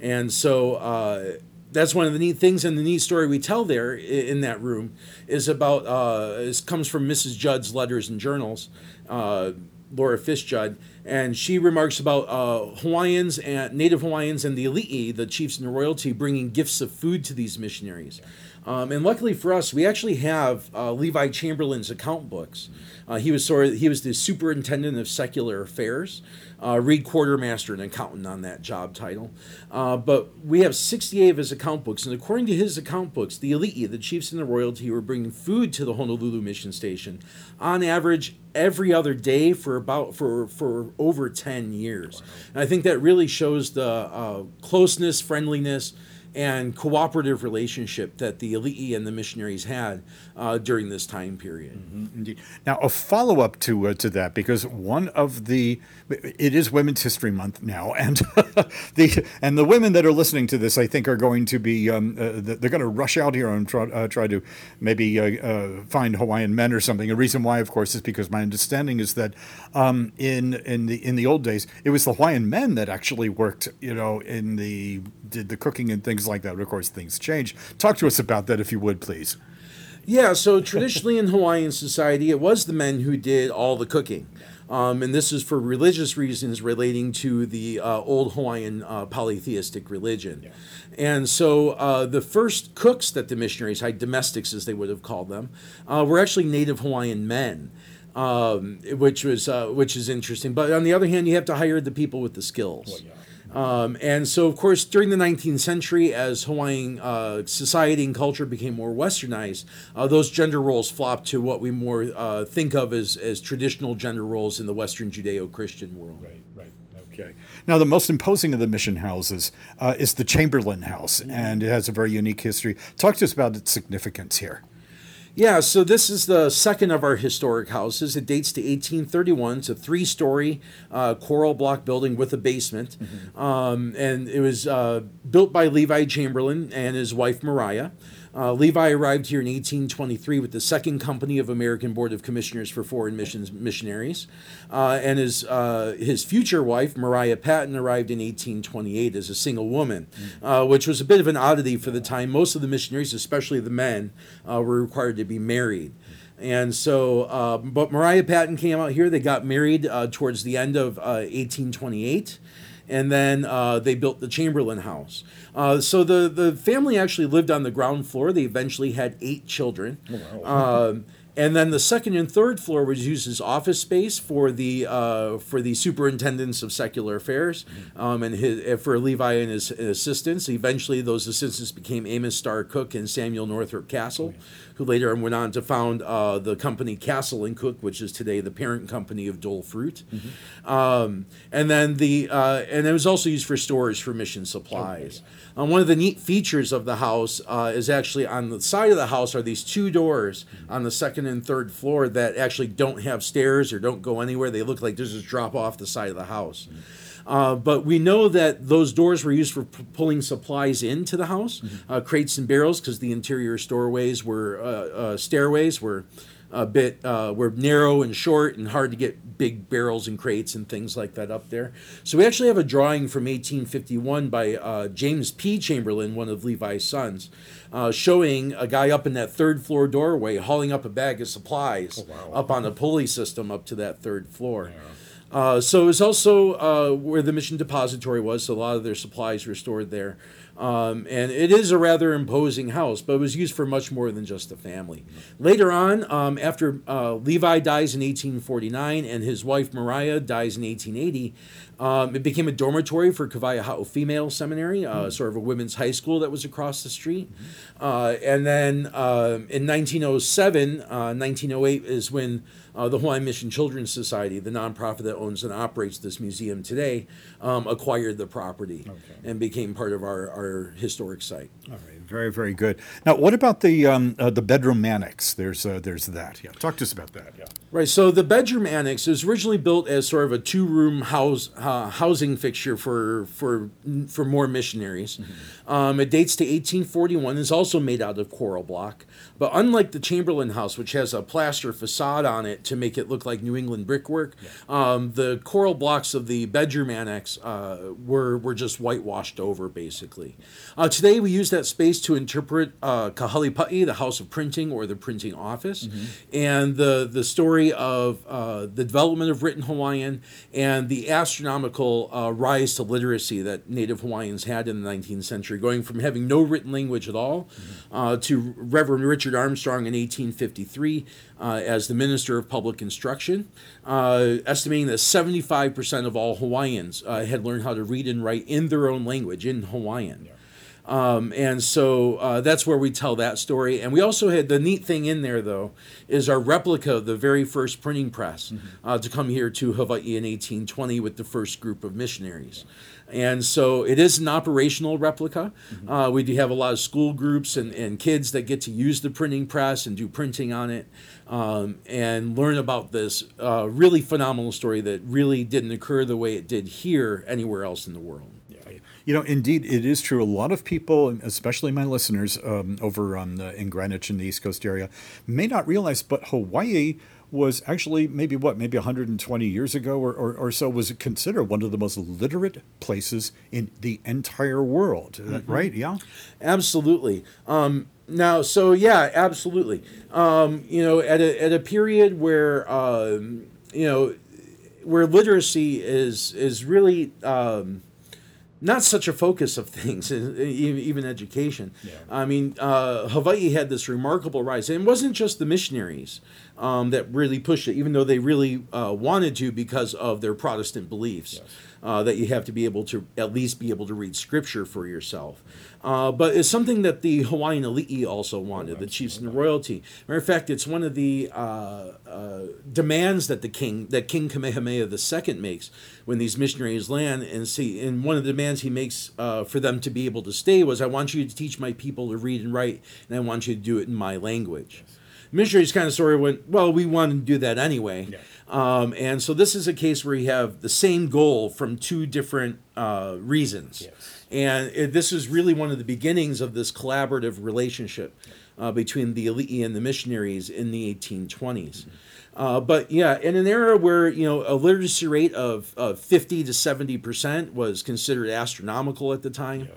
And so that's one of the neat things and the neat story we tell there in that room is about uh, comes from Mrs. Judd's letters and journals, uh, Laura Fish Judd, and she remarks about uh, Hawaiians and Native Hawaiians and the elite, the chiefs and the royalty, bringing gifts of food to these missionaries. Um, and luckily for us, we actually have uh, Levi Chamberlain's account books. Uh, he was sort of, he was the superintendent of secular affairs, uh, Reed Quartermaster, and accountant on that job title. Uh, but we have 68 of his account books, and according to his account books, the elite, the chiefs and the royalty, were bringing food to the Honolulu mission station on average every other day for about for for over 10 years. And I think that really shows the uh, closeness, friendliness and cooperative relationship that the elite and the missionaries had uh, during this time period. Mm-hmm, indeed. Now, a follow up to uh, to that, because one of the it is Women's History Month now, and the and the women that are listening to this, I think, are going to be um, uh, they're going to rush out here and try, uh, try to maybe uh, uh, find Hawaiian men or something. A reason why, of course, is because my understanding is that um, in in the in the old days, it was the Hawaiian men that actually worked, you know, in the did the cooking and things like that. But of course, things change. Talk to us about that, if you would, please. Yeah, so traditionally in Hawaiian society, it was the men who did all the cooking. Um, and this is for religious reasons relating to the uh, old Hawaiian uh, polytheistic religion. Yeah. And so uh, the first cooks that the missionaries had, domestics as they would have called them, uh, were actually native Hawaiian men. Um, which was uh, which is interesting, but on the other hand, you have to hire the people with the skills. Well, yeah. Um, and so, of course, during the 19th century, as Hawaiian uh, society and culture became more westernized, uh, those gender roles flopped to what we more uh, think of as, as traditional gender roles in the Western Judeo Christian world. Right, right. Okay. Now, the most imposing of the mission houses uh, is the Chamberlain House, mm-hmm. and it has a very unique history. Talk to us about its significance here. Yeah, so this is the second of our historic houses. It dates to 1831. It's a three story uh, coral block building with a basement. Mm-hmm. Um, and it was uh, built by Levi Chamberlain and his wife Mariah. Uh, Levi arrived here in 1823 with the Second Company of American Board of Commissioners for Foreign Missions Missionaries, uh, and his uh, his future wife Mariah Patton arrived in 1828 as a single woman, mm. which was a bit of an oddity for the time. Most of the missionaries, especially the men, uh, were required to be married. And so, uh, but Mariah Patton came out here. They got married uh, towards the end of 1828 and then uh, they built the Chamberlain House. Uh, so the the family actually lived on the ground floor. They eventually had eight children. Um, and then the second and third floor was used as office space for the uh, for the superintendents of secular affairs, um, and his, uh, for Levi and his assistants. Eventually, those assistants became Amos Starr Cooke and Samuel Northrop Castle, who later went on to found uh, the company Castle and Cooke, which is today the parent company of Dole Fruit. Um, and then the uh, and it was also used for storage for mission supplies. Uh, one of the neat features of the house uh, is actually on the side of the house are these two doors on the second and third floor that actually don't have stairs or don't go anywhere. They look like they just drop off the side of the house. Uh, but we know that those doors were used for p- pulling supplies into the house, uh, crates and barrels, because the interior storeways were uh, uh, stairways were a bit uh, were narrow and short and hard to get big barrels and crates and things like that up there. So we actually have a drawing from 1851 by uh, James P. Chamberlain, one of Levi's sons, uh, showing a guy up in that third floor doorway hauling up a bag of supplies up on a pulley system up to that third floor. Uh, so was also uh, where the mission depository was, so a lot of their supplies were stored there. Um, and it is a rather imposing house, but it was used for much more than just a family. Later on, um, after uh, Levi dies in 1849 and his wife Mariah dies in 1880, um, it became a dormitory for Kawaiahao Female Seminary, uh, sort of a women's high school that was across the street. Uh, and then um in 1907, uh, 1908 is when uh, the Hawaiian Mission Children's Society, the nonprofit that owns and operates this museum today, um, acquired the property and became part of our, our historic site. All right, very, very good. Now, what about the um, uh, the bedroom annex? There's uh, there's that. Yeah, talk to us about that. Yeah. Right. So the bedroom annex was originally built as sort of a two-room house uh, housing fixture for for for more missionaries. Um, it dates to 1841. It's also made out of coral block, but unlike the Chamberlain House, which has a plaster facade on it to make it look like New England brickwork, um, the coral blocks of the bedroom annex uh, were were just whitewashed over basically. Uh, today we use that space to interpret uh, Kahalipa'i, the House of Printing or the Printing Office, and the the story of uh, the development of written Hawaiian and the astronomical uh, rise to literacy that Native Hawaiians had in the 19th century, going from having no written language at all uh, to Reverend Richard Armstrong in 1853 uh, as the Minister of Public Instruction, uh, estimating that 75% of all Hawaiians had learned how to read and write in their own language, in Hawaiian. Um, and so uh, that's where we tell that story. And we also had the neat thing in there, though, is our replica of the very first printing press uh, to come here to Hawaii in 1820 with the first group of missionaries. And so it is an operational replica. Uh, we do have a lot of school groups and, and kids that get to use the printing press and do printing on it um, and learn about this uh, really phenomenal story that really didn't occur the way it did here anywhere else in the world. You know, indeed, it is true. A lot of people, especially my listeners um, over on the, in Greenwich in the East Coast area, may not realize, but Hawaii was actually maybe what, maybe 120 years ago or, or, or so, was considered one of the most literate places in the entire world. That Right? Yeah. Absolutely. Um, now, so yeah, absolutely. Um, you know, at a at a period where um, you know where literacy is is really um, not such a focus of things, even education. I mean, uh, Hawaii had this remarkable rise, and it wasn't just the missionaries um, that really pushed it, even though they really uh, wanted to because of their Protestant beliefs. Uh, that you have to be able to at least be able to read scripture for yourself. Uh, but it's something that the Hawaiian elite also wanted, the chiefs and the royalty. Matter of fact, it's one of the uh, uh, demands that the king, that King Kamehameha II makes when these missionaries land and see. And one of the demands he makes uh, for them to be able to stay was, "I want you to teach my people to read and write, and I want you to do it in my language." Missionaries kind of sort of went, "Well, we want to do that anyway." Um, and so this is a case where you have the same goal from two different uh, reasons. And it, this is really one of the beginnings of this collaborative relationship uh, between the elite and the missionaries in the 1820s. Uh, but yeah, in an era where you know a literacy rate of, of 50 to 70 percent was considered astronomical at the time.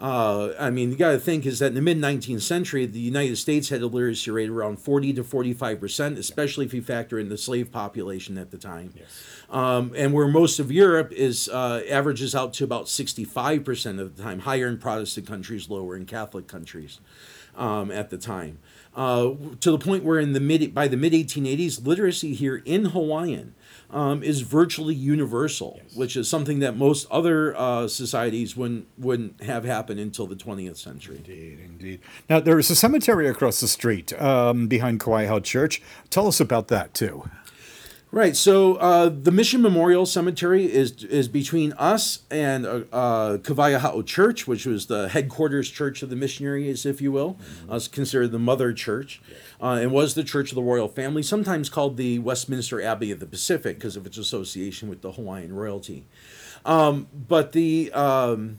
Uh, I mean, you got to think is that in the mid 19th century, the United States had a literacy rate around 40 to 45 percent, especially if you factor in the slave population at the time. Yes. Um, and where most of Europe is uh, averages out to about 65 percent of the time, higher in Protestant countries, lower in Catholic countries um, at the time. Uh, to the point where in the mid by the mid 1880s, literacy here in Hawaiian um, is virtually universal, yes. which is something that most other uh, societies wouldn't wouldn't have happen until the 20th century. Indeed, indeed. Now there is a cemetery across the street um, behind Kawaiahao Church. Tell us about that too. Right. So uh, the Mission Memorial Cemetery is is between us and uh, uh, Kawaiahao Church, which was the headquarters church of the missionaries, if you will. Mm-hmm. Uh, considered the mother church, uh, and was the church of the royal family, sometimes called the Westminster Abbey of the Pacific because of its association with the Hawaiian royalty. Um, but the um,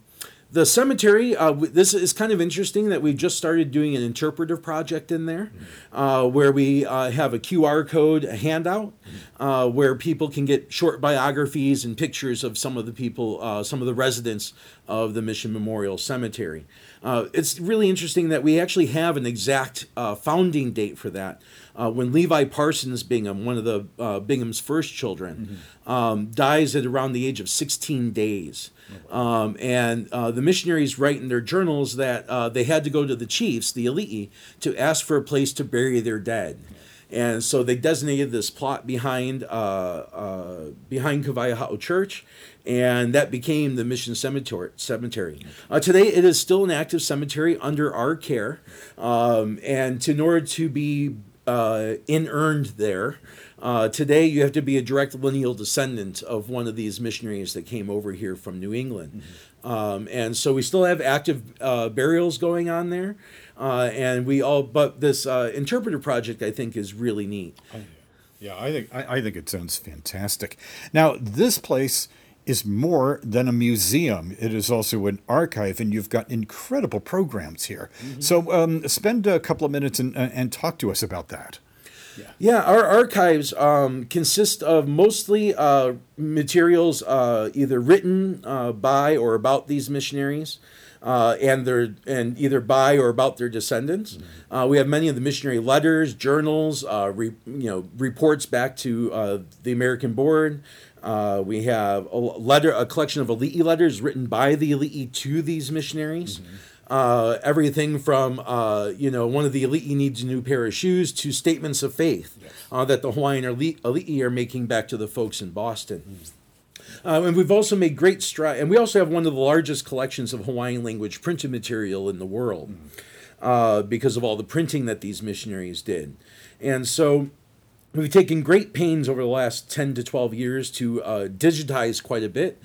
the cemetery uh, this is kind of interesting that we just started doing an interpretive project in there uh, where we uh, have a qr code a handout uh, where people can get short biographies and pictures of some of the people uh, some of the residents of the mission memorial cemetery. Uh, it's really interesting that we actually have an exact founding date for that when levi parsons bingham one of the bingham's first children mm-hmm. um, dies at around the age of 16 days um, and uh, the missionaries write in their journals that uh, they had to go to the chiefs, the Ali'i, to ask for a place to bury their dead. And so they designated this plot behind uh, uh, behind Kawaiahao Church, and that became the Mission Cemetery. cemetery. Uh, today, it is still an active cemetery under our care, um, and to, in order to be uh, inurned there, uh, today, you have to be a direct lineal descendant of one of these missionaries that came over here from New England. Mm-hmm. Um, and so we still have active uh, burials going on there. Uh, and we all, but this uh, interpreter project, I think, is really neat. yeah, I think I, I think it sounds fantastic. Now, this place is more than a museum. It is also an archive, and you've got incredible programs here. Mm-hmm. So, um, spend a couple of minutes and, and talk to us about that. Yeah. yeah, our archives um, consist of mostly uh, materials uh, either written uh, by or about these missionaries. Uh, and their and either by or about their descendants. Mm-hmm. Uh, we have many of the missionary letters, journals, uh, re, you know, reports back to the American Board. We have a letter, a collection of Ali'i letters written by the Ali'i to these missionaries. Mm-hmm uh, everything from uh, you know one of the elite needs a new pair of shoes to statements of faith yes. uh, that the Hawaiian elite, elite are making back to the folks in Boston. Mm. Uh, and we've also made great strides, and we also have one of the largest collections of Hawaiian language printed material in the world mm. because of all the printing that these missionaries did. And so we've taken great pains over the last 10 to 12 years to uh, digitize quite a bit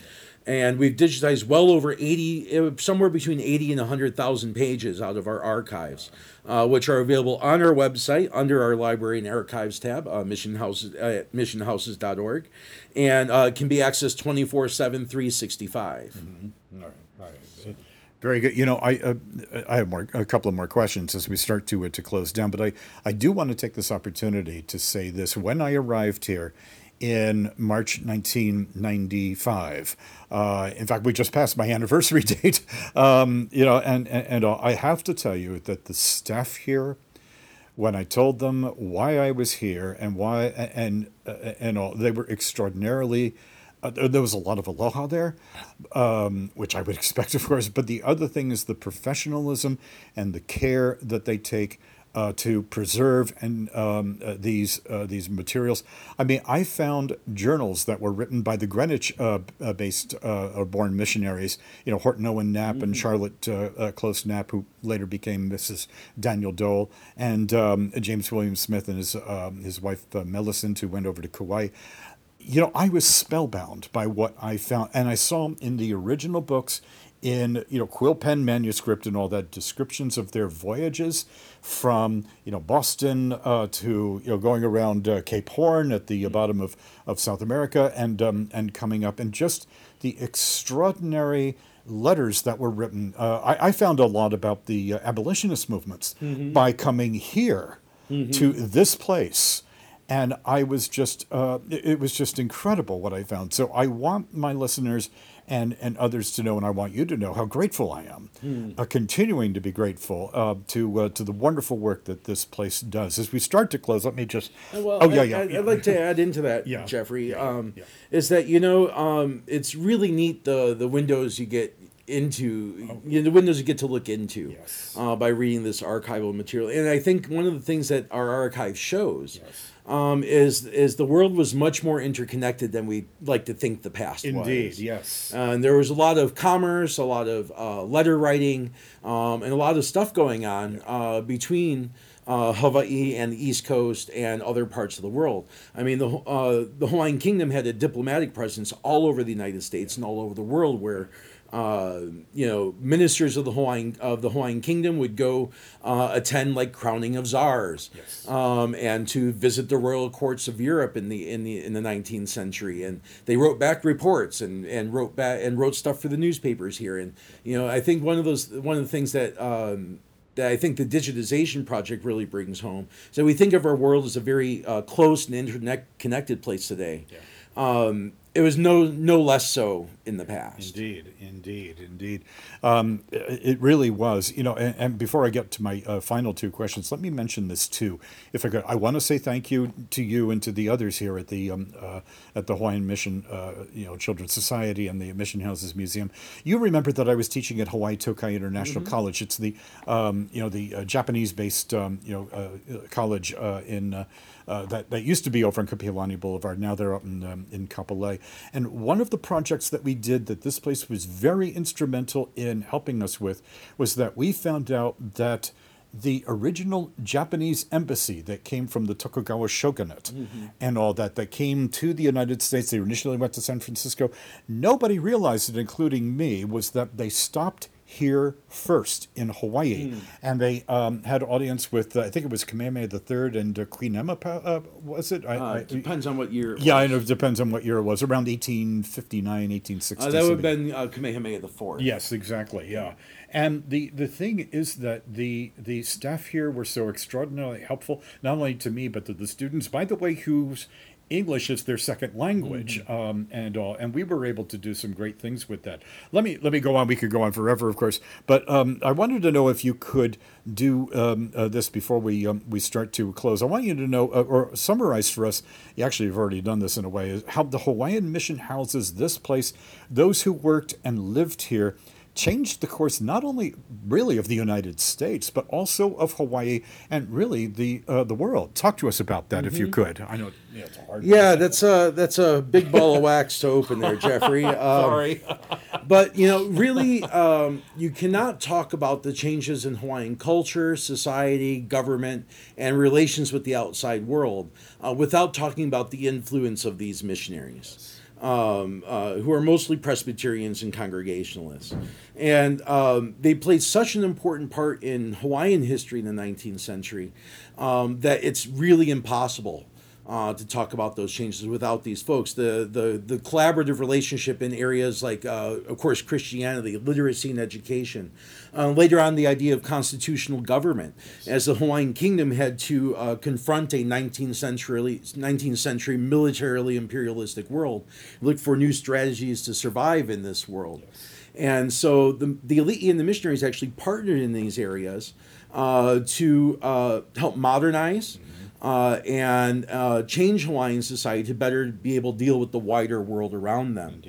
and we've digitized well over 80 uh, somewhere between 80 and 100000 pages out of our archives uh, which are available on our website under our library and archives tab uh, mission houses uh, missionhouses.org and uh, can be accessed 24 7 365 mm-hmm. all right very good. You know, I uh, I have more a couple of more questions as we start to uh, to close down, but I I do want to take this opportunity to say this. When I arrived here in March 1995. Uh, in fact, we just passed my anniversary date. Um, you know, and, and, and I have to tell you that the staff here, when I told them why I was here and why and and all, they were extraordinarily. Uh, there was a lot of aloha there, um, which I would expect, of course. But the other thing is the professionalism and the care that they take uh, to preserve and um, uh, these uh, these materials. I mean, I found journals that were written by the Greenwich-based uh, uh, uh, born missionaries. You know, Horton Owen Knapp mm-hmm. and Charlotte Close Knapp, who later became Mrs. Daniel Dole, and um, James William Smith and his um, his wife Millicent, who went over to Kauai you know, I was spellbound by what I found, and I saw in the original books in you know quill pen manuscript and all that descriptions of their voyages from you know Boston uh, to you know going around uh, Cape Horn at the bottom of, of South America and um, and coming up and just the extraordinary letters that were written. Uh, I, I, found a lot about the uh, abolitionist movements mm-hmm. by coming here mm-hmm. to this place and I was just uh, it was just incredible what I found. So I want my listeners and and others to know, and I want you to know how grateful I am, uh, continuing to be grateful uh, to uh, to the wonderful work that this place does. As we start to close, let me just. Well, oh yeah, I, yeah. I, yeah. would like to add into that, Yeah. Jeffrey. Um, yeah. Is that you know um, it's really neat the the windows you get into you know, the windows you get to look into Oh. Yes. uh, by reading this archival material and i think one of the things that our archive shows um, is is the world was much more interconnected than we like to think the past was. Indeed, was. yes. Uh, and there was a lot of commerce, a lot of uh, letter writing, um, and a lot of stuff going on uh, between uh, Hawaii and the East Coast and other parts of the world. I mean, the uh, the Hawaiian Kingdom had a diplomatic presence all over the United States and all over the world, where uh, you know ministers of the Hawaiian of the Hawaiian Kingdom would go uh, attend like crowning of czars, Yes. um, and to visit the royal courts of Europe in the in the in the 19th century, and they wrote back reports and and wrote back and wrote stuff for the newspapers here, and you know I think one of those one of the things that. Um, that I think the digitization project really brings home. So we think of our world as a very uh, close and internet connected place today. Um, it was no no less so in the past. Indeed, indeed, indeed. Um, it really was. You know, and, and before I get to my uh, final two questions, let me mention this too. If I could, I want to say thank you to you and to the others here at the um, uh, at the Hawaiian Mission, uh, you know, Children's Society and the Mission Houses Museum. You remember that I was teaching at Hawaii Tokai International College. It's the um, you know the uh, Japanese-based um, you know uh, college uh, in. Uh, that, that used to be over on Kapiolani Boulevard. Now they're up in, um, in Kapolei. And one of the projects that we did that this place was very instrumental in helping us with was that we found out that the original Japanese embassy that came from the Tokugawa shogunate and all that, that came to the United States, they initially went to San Francisco. Nobody realized it, including me, was that they stopped here first in Hawaii, and they um, had audience with uh, I think it was Kamehameha III and uh, Queen Emma. pa- Uh, was it? I, Uh, I, depends on what year. it yeah, I know. It depends on what year it was. Around 1859, 1860. Uh, that would have been uh, Kamehameha the Fourth. Yes, exactly. Yeah, and the the thing is that the the staff here were so extraordinarily helpful, not only to me but to the students. By the way, whose English is their second language, um, and all, and we were able to do some great things with that. Let me let me go on. We could go on forever, of course, but um, I wanted to know if you could do um, uh, this before we um, we start to close. I want you to know uh, or summarize for us. You actually have already done this in a way. How the Hawaiian Mission houses this place. Those who worked and lived here changed the course not only really of the United States but also of Hawaii and really the uh, the world. Talk to us about that if you could. I know yeah, it's hard. Yeah, that's a that's a big ball of wax to open there, Jeffrey. Um, Sorry. but you know, really, um, you cannot talk about the changes in Hawaiian culture, society, government, and relations with the outside world uh, without talking about the influence of these missionaries. Um, uh, who are mostly Presbyterians and Congregationalists. And um, they played such an important part in Hawaiian history in the 19th century um, that it's really impossible uh, to talk about those changes without these folks. The the the collaborative relationship in areas like, uh, of course, Christianity, literacy, and education. Uh, later on, the idea of constitutional government, as the Hawaiian Kingdom had to uh, confront a 19th century 19th century militarily imperialistic world, look for new strategies to survive in this world. And so the, the elite and the missionaries actually partnered in these areas uh, to uh, help modernize uh, and uh, change Hawaiian society to better be able to deal with the wider world around them.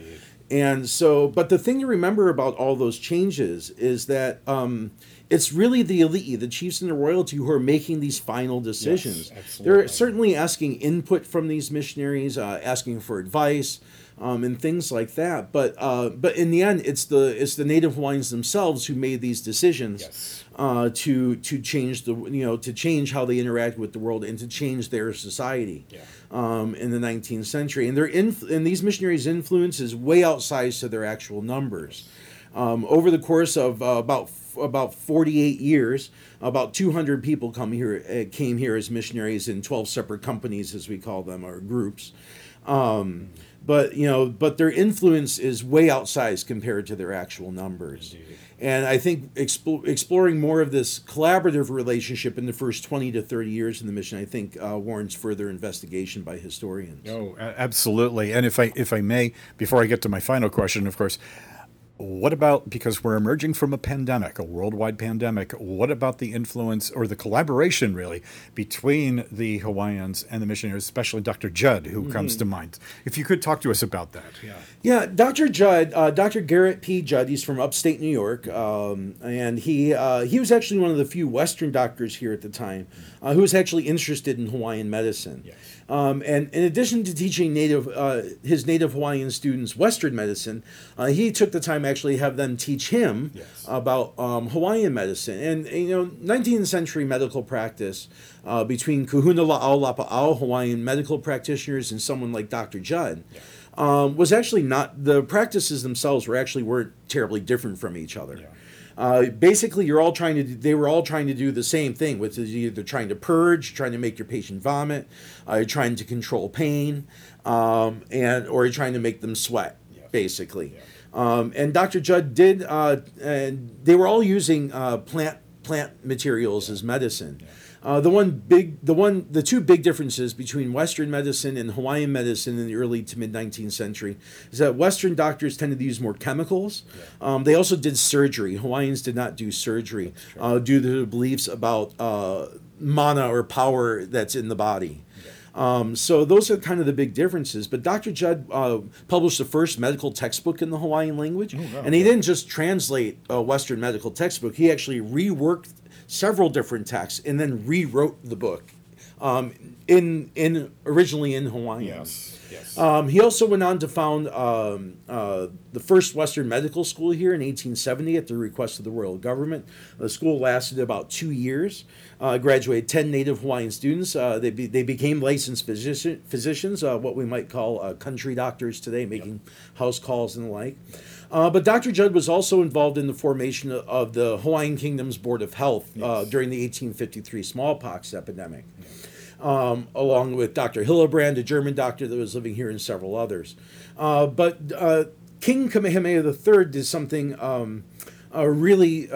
And so, but the thing to remember about all those changes is that um, it's really the elite, the chiefs and the royalty, who are making these final decisions. absolutely. They're certainly asking input from these missionaries, uh, asking for advice. Um, and things like that, but uh, but in the end, it's the it's the Native Hawaiians themselves who made these decisions Yes. uh, to to change the you know to change how they interact with the world and to change their society Yeah. um, in the 19th century. And their inf- and these missionaries' influence is way outsized to their actual numbers. Um, over the course of uh, about about 48 years, about 200 people come here uh, came here as missionaries in 12 separate companies, as we call them, or groups. Um, but you know, but their influence is way outsized compared to their actual numbers. And I think expo- exploring more of this collaborative relationship in the first 20 to 30 years in the mission, I think uh, warrants further investigation by historians. Oh, absolutely. And if I if I may, before I get to my final question, of course, what about because we're emerging from a pandemic, a worldwide pandemic? What about the influence or the collaboration, really, between the Hawaiians and the missionaries, especially Dr. Judd, who mm-hmm. comes to mind? If you could talk to us about that. Yeah, yeah Dr. Judd, uh, Dr. Garrett P. Judd, he's from upstate New York, um, and he uh, he was actually one of the few Western doctors here at the time uh, who was actually interested in Hawaiian medicine. Yes. Um, and in addition to teaching native uh, his native Hawaiian students Western medicine, uh, he took the time actually have them teach him yes. about um, Hawaiian medicine. And you know, 19th century medical practice uh, between Kahuna La'au Lapa'au Hawaiian medical practitioners and someone like Dr. Judd. Yeah. Um, was actually not the practices themselves were actually weren't terribly different from each other. Yeah. Uh, basically, you're all trying to. They were all trying to do the same thing, which is either trying to purge, trying to make your patient vomit, uh, trying to control pain, um, and or you're trying to make them sweat, basically. Yeah. Um, and Dr. Judd did, uh, and they were all using uh, plant plant materials as medicine. Yeah. Uh, the one big, the one, the two big differences between Western medicine and Hawaiian medicine in the early to mid 19th century is that Western doctors tended to use more chemicals. Yeah. Um, they also did surgery. Hawaiians did not do surgery uh, due to the beliefs about uh, mana or power that's in the body. Um, so those are kind of the big differences. But Dr. Judd uh, published the first medical textbook in the Hawaiian language, oh, wow. and he didn't just translate a Western medical textbook. He actually reworked several different texts and then rewrote the book um, in in originally in Hawaiian. Yes. Yes. Um, he also went on to found um, uh, the first Western medical school here in 1870 at the request of the royal government. The school lasted about two years. Uh, graduated 10 native Hawaiian students. Uh, they, be, they became licensed physician, physicians, uh, what we might call uh, country doctors today, making yep. house calls and the like. Uh, but Dr. Judd was also involved in the formation of the Hawaiian Kingdom's Board of Health uh, during the 1853 smallpox epidemic, um, along with Dr. Hillebrand, a German doctor that was living here, and several others. Uh, but uh, King Kamehameha III did something um, uh, really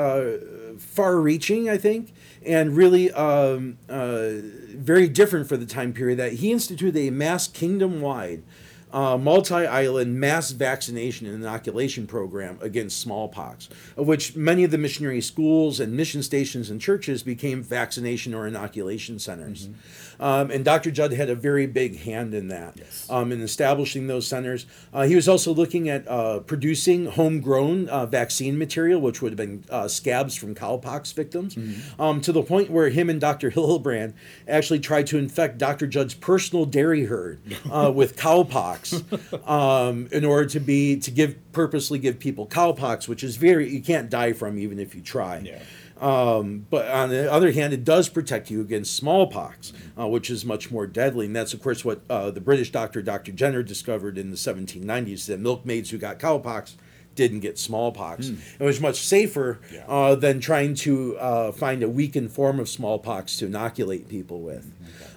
far reaching, I think, and really um, very different for the time period that he instituted a mass kingdom wide uh, multi island mass vaccination and inoculation program against smallpox, of which many of the missionary schools and mission stations and churches became vaccination or inoculation centers. Mm-hmm. Um, and Dr. Judd had a very big hand in that, yes. um, in establishing those centers. Uh, he was also looking at uh, producing homegrown uh, vaccine material, which would have been uh, scabs from cowpox victims, mm-hmm. um, to the point where him and Dr. Hillebrand actually tried to infect Dr. Judd's personal dairy herd uh, with cowpox um, in order to be to give purposely give people cowpox, which is very you can't die from even if you try. Yeah. Um, but on the other hand, it does protect you against smallpox, uh, which is much more deadly. And that's, of course, what uh, the British doctor, Dr. Jenner, discovered in the 1790s that milkmaids who got cowpox didn't get smallpox. Mm. It was much safer yeah. uh, than trying to uh, find a weakened form of smallpox to inoculate people with.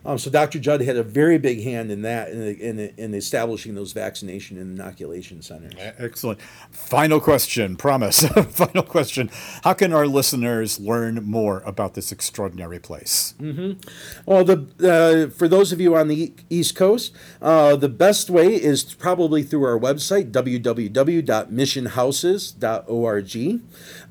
Um, so Dr. Judd had a very big hand in that, in, in, in establishing those vaccination and inoculation centers. Excellent. Final question, promise. Final question. How can our listeners learn more about this extraordinary place? Mm-hmm. Well, the uh, for those of you on the East Coast, uh, the best way is probably through our website, www.missionhouses.org.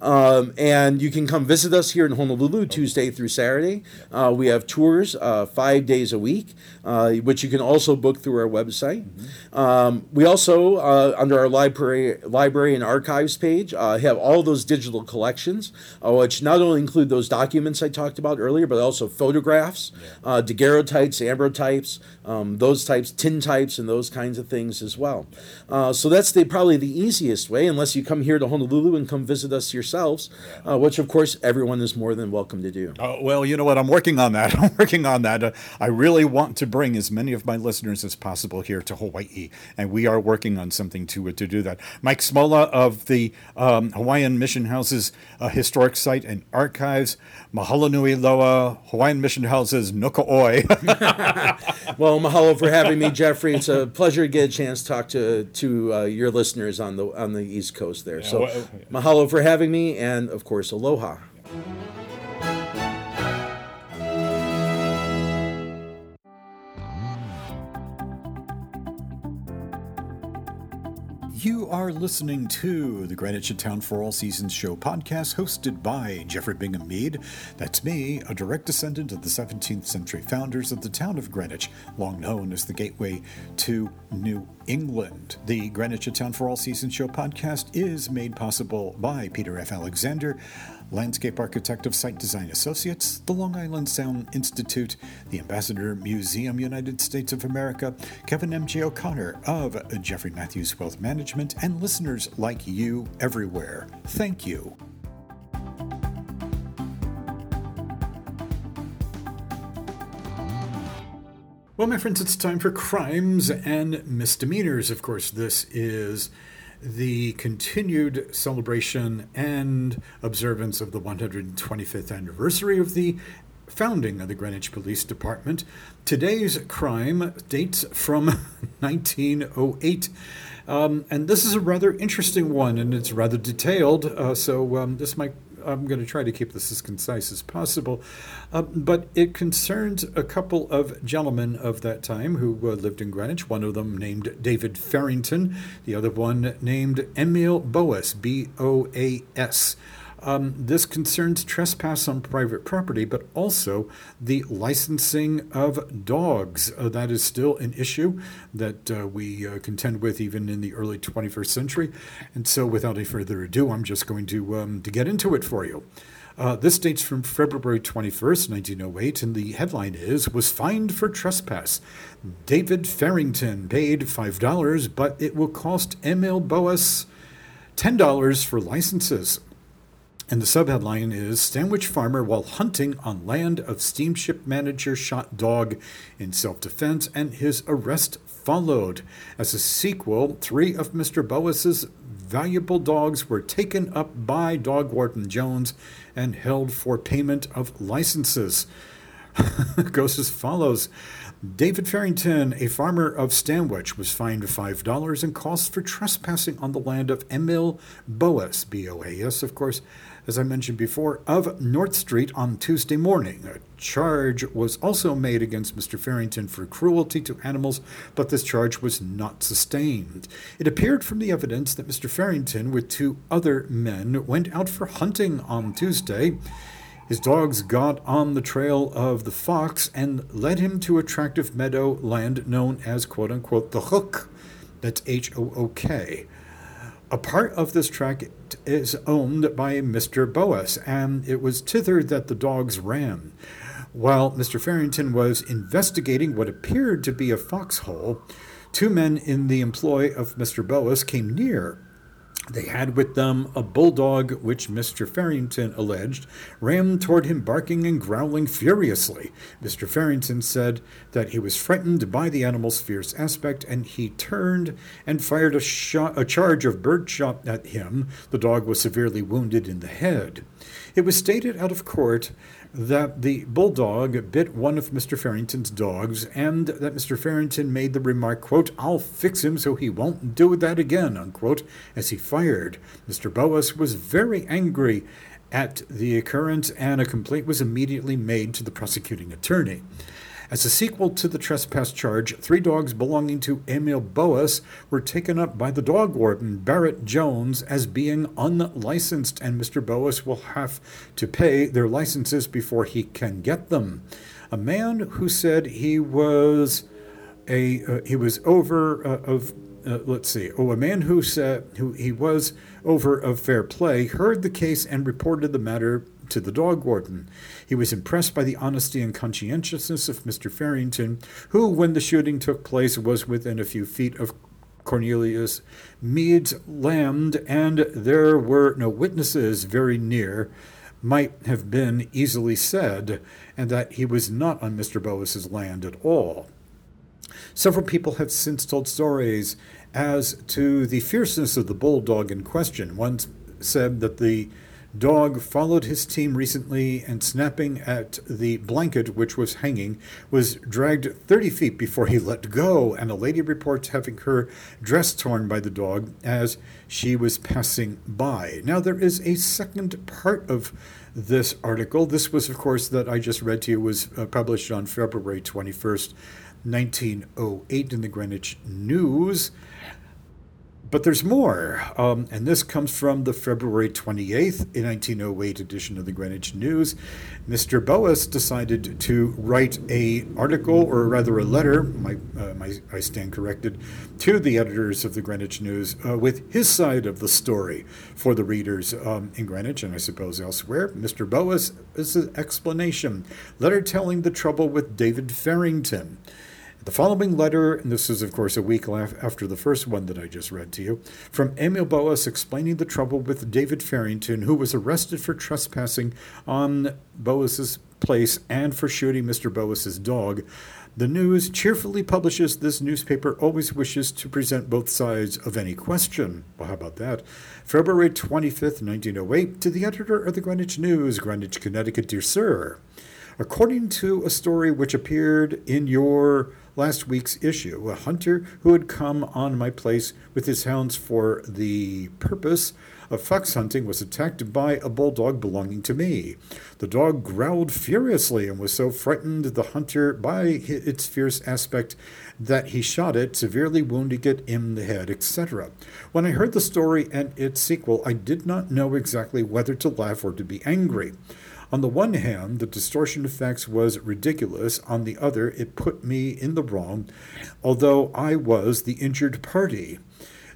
Um, and you can come visit us here in Honolulu Tuesday through Saturday. Uh, we have tours uh, five days a week, uh, which you can also book through our website. Mm-hmm. Um, we also, uh, under our library, library and archives page, uh, have all those digital collections, uh, which not only include those documents I talked about earlier, but also photographs, yeah. daguerreotypes, ambrotypes, um, those types, tin types, and those kinds of things as well. so that's the, probably the easiest way unless you come here to Honolulu and come visit us yourselves, uh, which of course everyone is more than welcome to do. Oh, well, you know what? I'm working on that. I'm working on that. Uh, I really want to bring as many of my listeners as possible here to Hawaii, and we are working on something to to do that. Mike Smola of the um, Hawaiian Mission Houses uh, Historic Site and Archives, Mahalo nui loa, Hawaiian Mission Houses, Nuka Oi. well, mahalo for having me, Jeffrey. It's a pleasure to get a chance to talk to to uh, your listeners on the on the East Coast there. so, well, mahalo for having me, and of course, aloha. You are listening to the Greenwich Town for All Seasons show podcast hosted by Jeffrey Bingham Mead. That's me, a direct descendant of the 17th century founders of the town of Greenwich, long known as the gateway to New England. The Greenwich Town for All Seasons show podcast is made possible by Peter F. Alexander landscape architect of Site Design Associates, the Long Island Sound Institute, the Ambassador Museum United States of America, Kevin M.J. O'Connor of Jeffrey Matthews Wealth Management, and listeners like you everywhere. Thank you. Well, my friends, it's time for crimes and misdemeanors. Of course, this is the continued celebration and observance of the 125th anniversary of the founding of the Greenwich Police Department. Today's crime dates from 1908. Um, and this is a rather interesting one, and it's rather detailed. Uh, so um, this might I'm going to try to keep this as concise as possible. Uh, but it concerns a couple of gentlemen of that time who uh, lived in Greenwich. One of them named David Farrington, the other one named Emil Boas, B O A S. Um, this concerns trespass on private property, but also the licensing of dogs. Uh, that is still an issue that uh, we uh, contend with even in the early 21st century. And so, without any further ado, I'm just going to, um, to get into it for you. Uh, this dates from February 21st, 1908, and the headline is Was fined for trespass. David Farrington paid $5, but it will cost Emil Boas $10 for licenses. And the subheadline is Stanwich Farmer while hunting on land of steamship manager shot dog in self defense, and his arrest followed. As a sequel, three of Mr. Boas's valuable dogs were taken up by dog warden Jones and held for payment of licenses. goes as follows. David Farrington, a farmer of Stanwich, was fined $5 and costs for trespassing on the land of Emil Boas, B O A S, of course, as I mentioned before, of North Street on Tuesday morning. A charge was also made against Mr. Farrington for cruelty to animals, but this charge was not sustained. It appeared from the evidence that Mr. Farrington, with two other men, went out for hunting on Tuesday. His dogs got on the trail of the fox and led him to a tract of meadow land known as quote unquote the hook. That's H O O K. A part of this is owned by Mr. Boas, and it was thither that the dogs ran. While Mr. Farrington was investigating what appeared to be a foxhole, two men in the employ of Mr. Boas came near they had with them a bulldog, which Mr. Farrington alleged ran toward him barking and growling furiously. Mr. Farrington said that he was frightened by the animal's fierce aspect and he turned and fired a, shot, a charge of birdshot at him. The dog was severely wounded in the head. It was stated out of court that the bulldog bit one of Mr. Farrington's dogs, and that Mr. Farrington made the remark, quote, I'll fix him so he won't do that again, unquote, as he fired. Mr. Boas was very angry at the occurrence, and a complaint was immediately made to the prosecuting attorney. As a sequel to the trespass charge, three dogs belonging to Emil Boas were taken up by the dog warden, Barrett Jones, as being unlicensed, and Mr. Boas will have to pay their licenses before he can get them. A man who said he was a uh, he was over uh, of uh, let's see. Oh, a man who said who he was over of fair play heard the case and reported the matter to the dog warden. He was impressed by the honesty and conscientiousness of Mr. Farrington, who, when the shooting took place, was within a few feet of Cornelius Meade's land, and there were no witnesses very near, might have been easily said, and that he was not on Mr. Boas's land at all. Several people have since told stories as to the fierceness of the bulldog in question. One said that the dog followed his team recently and snapping at the blanket which was hanging was dragged 30 feet before he let go. And a lady reports having her dress torn by the dog as she was passing by. Now there is a second part of this article. This was of course that i just read to you was uh, published on february 21st 1908 in the greenwich news but there's more, um, and this comes from the February 28th, 1908 edition of the Greenwich News. Mr. Boas decided to write a article, or rather a letter, my, uh, my, I stand corrected, to the editors of the Greenwich News uh, with his side of the story for the readers um, in Greenwich and I suppose elsewhere. Mr. Boas is an explanation, letter telling the trouble with David Farrington. The following letter, and this is, of course, a week after the first one that I just read to you, from Emil Boas explaining the trouble with David Farrington, who was arrested for trespassing on Boas's place and for shooting Mr. Boas's dog. The news cheerfully publishes this newspaper always wishes to present both sides of any question. Well, how about that? February 25th, 1908, to the editor of the Greenwich News, Greenwich, Connecticut, dear sir. According to a story which appeared in your last week's issue. A hunter who had come on my place with his hounds for the purpose of fox hunting was attacked by a bulldog belonging to me. The dog growled furiously and was so frightened the hunter by its fierce aspect that he shot it, severely wounding it in the head, etc. When I heard the story and its sequel, I did not know exactly whether to laugh or to be angry. On the one hand, the distortion effects was ridiculous. On the other, it put me in the wrong, although I was the injured party.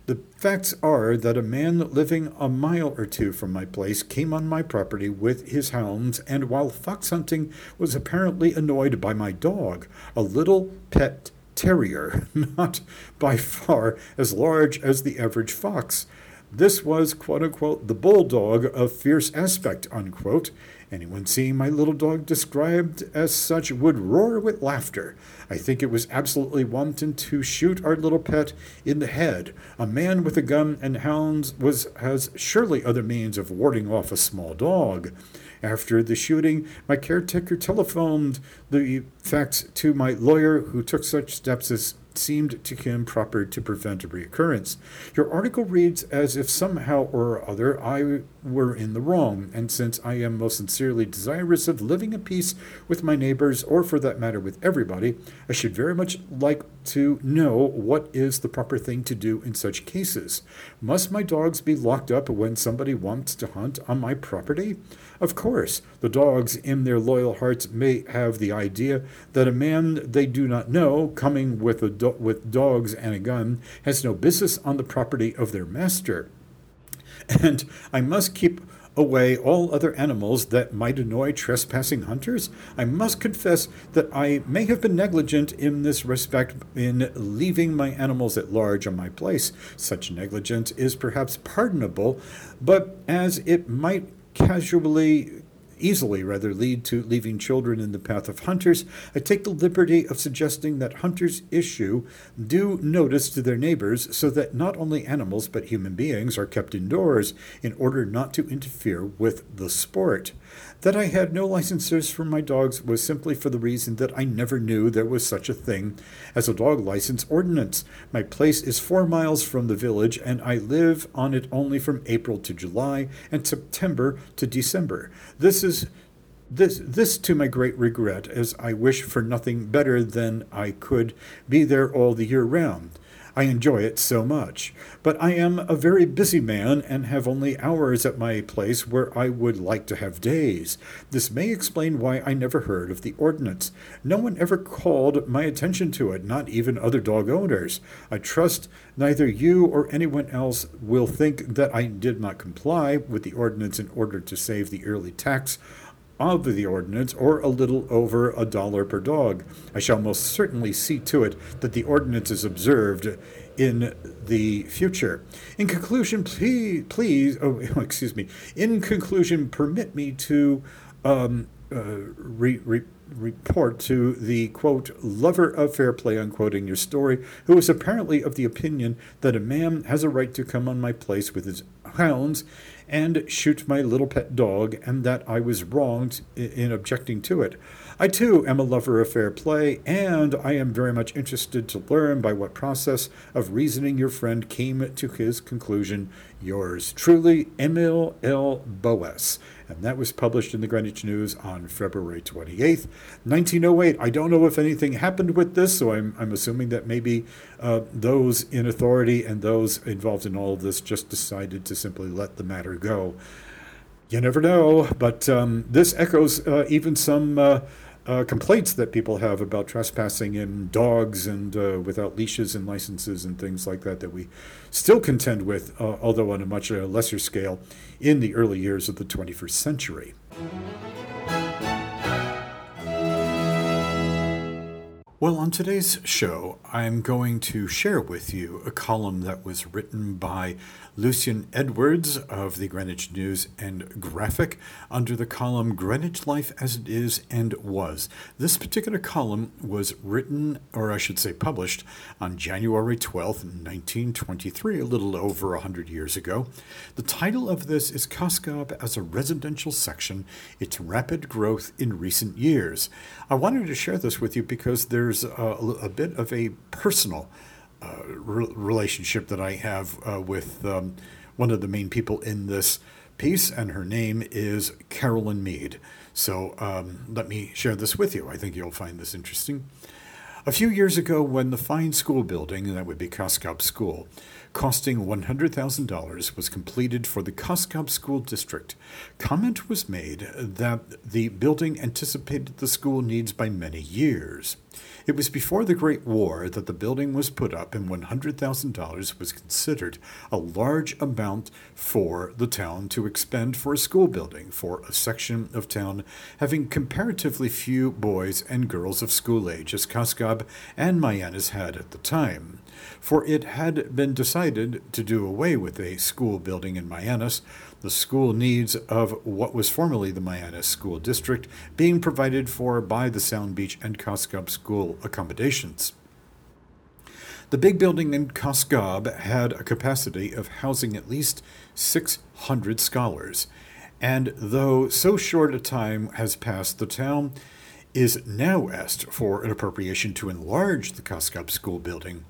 The facts are that a man living a mile or two from my place came on my property with his hounds, and while fox hunting was apparently annoyed by my dog, a little pet terrier, not by far as large as the average fox. This was, quote unquote, the bulldog of fierce aspect, unquote. Anyone seeing my little dog described as such would roar with laughter. I think it was absolutely wanton to shoot our little pet in the head. A man with a gun and hounds was has surely other means of warding off a small dog. After the shooting, my caretaker telephoned the facts to my lawyer, who took such steps as seemed to him proper to prevent a recurrence. Your article reads as if somehow or other I were in the wrong, and since I am most sincerely desirous of living at peace with my neighbors, or for that matter with everybody, I should very much like to know what is the proper thing to do in such cases. Must my dogs be locked up when somebody wants to hunt on my property? Of course, the dogs in their loyal hearts may have the idea that a man they do not know, coming with, a do- with dogs and a gun, has no business on the property of their master. And I must keep away all other animals that might annoy trespassing hunters? I must confess that I may have been negligent in this respect in leaving my animals at large on my place. Such negligence is perhaps pardonable, but as it might casually easily rather lead to leaving children in the path of hunters, I take the liberty of suggesting that hunters issue due notice to their neighbors so that not only animals but human beings are kept indoors in order not to interfere with the sport. That I had no licenses for my dogs was simply for the reason that I never knew there was such a thing as a dog license ordinance. My place is four miles from the village, and I live on it only from April to July and September to December. This is this this to my great regret, as I wish for nothing better than I could be there all the year round. I enjoy it so much. But I am a very busy man and have only hours at my place where I would like to have days. This may explain why I never heard of the ordinance. No one ever called my attention to it, not even other dog owners. I trust neither you or anyone else will think that I did not comply with the ordinance in order to save the early tax of the ordinance or a little over a dollar per dog. I shall most certainly see to it that the ordinance is observed in the future. In conclusion, please, please oh, excuse me. In conclusion, permit me to um, uh, re, re, report to the quote lover of fair play unquote in your story who is apparently of the opinion that a man has a right to come on my place with his hounds and shoot my little pet dog and that I was wronged in objecting to it. I too am a lover of fair play, and I am very much interested to learn by what process of reasoning your friend came to his conclusion. Yours truly, Emil L. Boas. And that was published in the Greenwich News on February 28th, 1908. I don't know if anything happened with this, so I'm, I'm assuming that maybe uh, those in authority and those involved in all of this just decided to simply let the matter go. You never know, but um, this echoes uh, even some. Uh, uh, complaints that people have about trespassing in dogs and uh, without leashes and licenses and things like that that we still contend with, uh, although on a much uh, lesser scale, in the early years of the 21st century. Well, on today's show, I'm going to share with you a column that was written by Lucian Edwards of the Greenwich News and Graphic under the column Greenwich Life as It Is and Was. This particular column was written, or I should say published, on January 12, 1923, a little over 100 years ago. The title of this is Cos Cob as a Residential Section Its Rapid Growth in Recent Years. I wanted to share this with you because there's a, a bit of a personal re- relationship that I have uh, with um, one of the main people in this piece, and her name is Caroline Mead. So um, let me share this with you. I think you'll find this interesting. A few years ago, when the fine school building, that would be Cos Cob School, costing $100,000 was completed for the Cos Cob School District, comment was made that the building anticipated the school needs by many years. It was before the Great War that the building was put up, and $100,000 was considered a large amount for the town to expend for a school building for a section of town having comparatively few boys and girls of school age as Cos Cob and Mianus had at the time. For it had been decided to do away with a school building in Mianus the school needs of what was formerly the Mianus School District being provided for by the Sound Beach and Cos Cob school accommodations. The big building in Cos Cob had a capacity of housing at least 600 scholars, and though so short a time has passed, the town is now asked for an appropriation to enlarge the Koskob school building,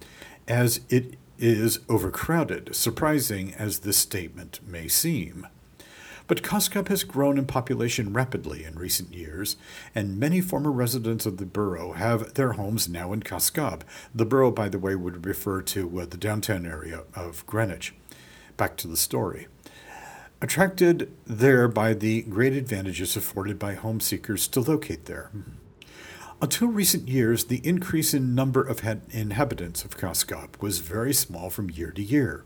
as it is overcrowded, surprising as this statement may seem. But Cos Cob has grown in population rapidly in recent years, and many former residents of the borough have their homes now in Cos Cob. The borough, by the way, would refer to uh, the downtown area of Greenwich. Back to the story. Attracted there by the great advantages afforded by home seekers to locate there. Until recent years, the increase in number of inhabitants of Cos Cob was very small from year to year.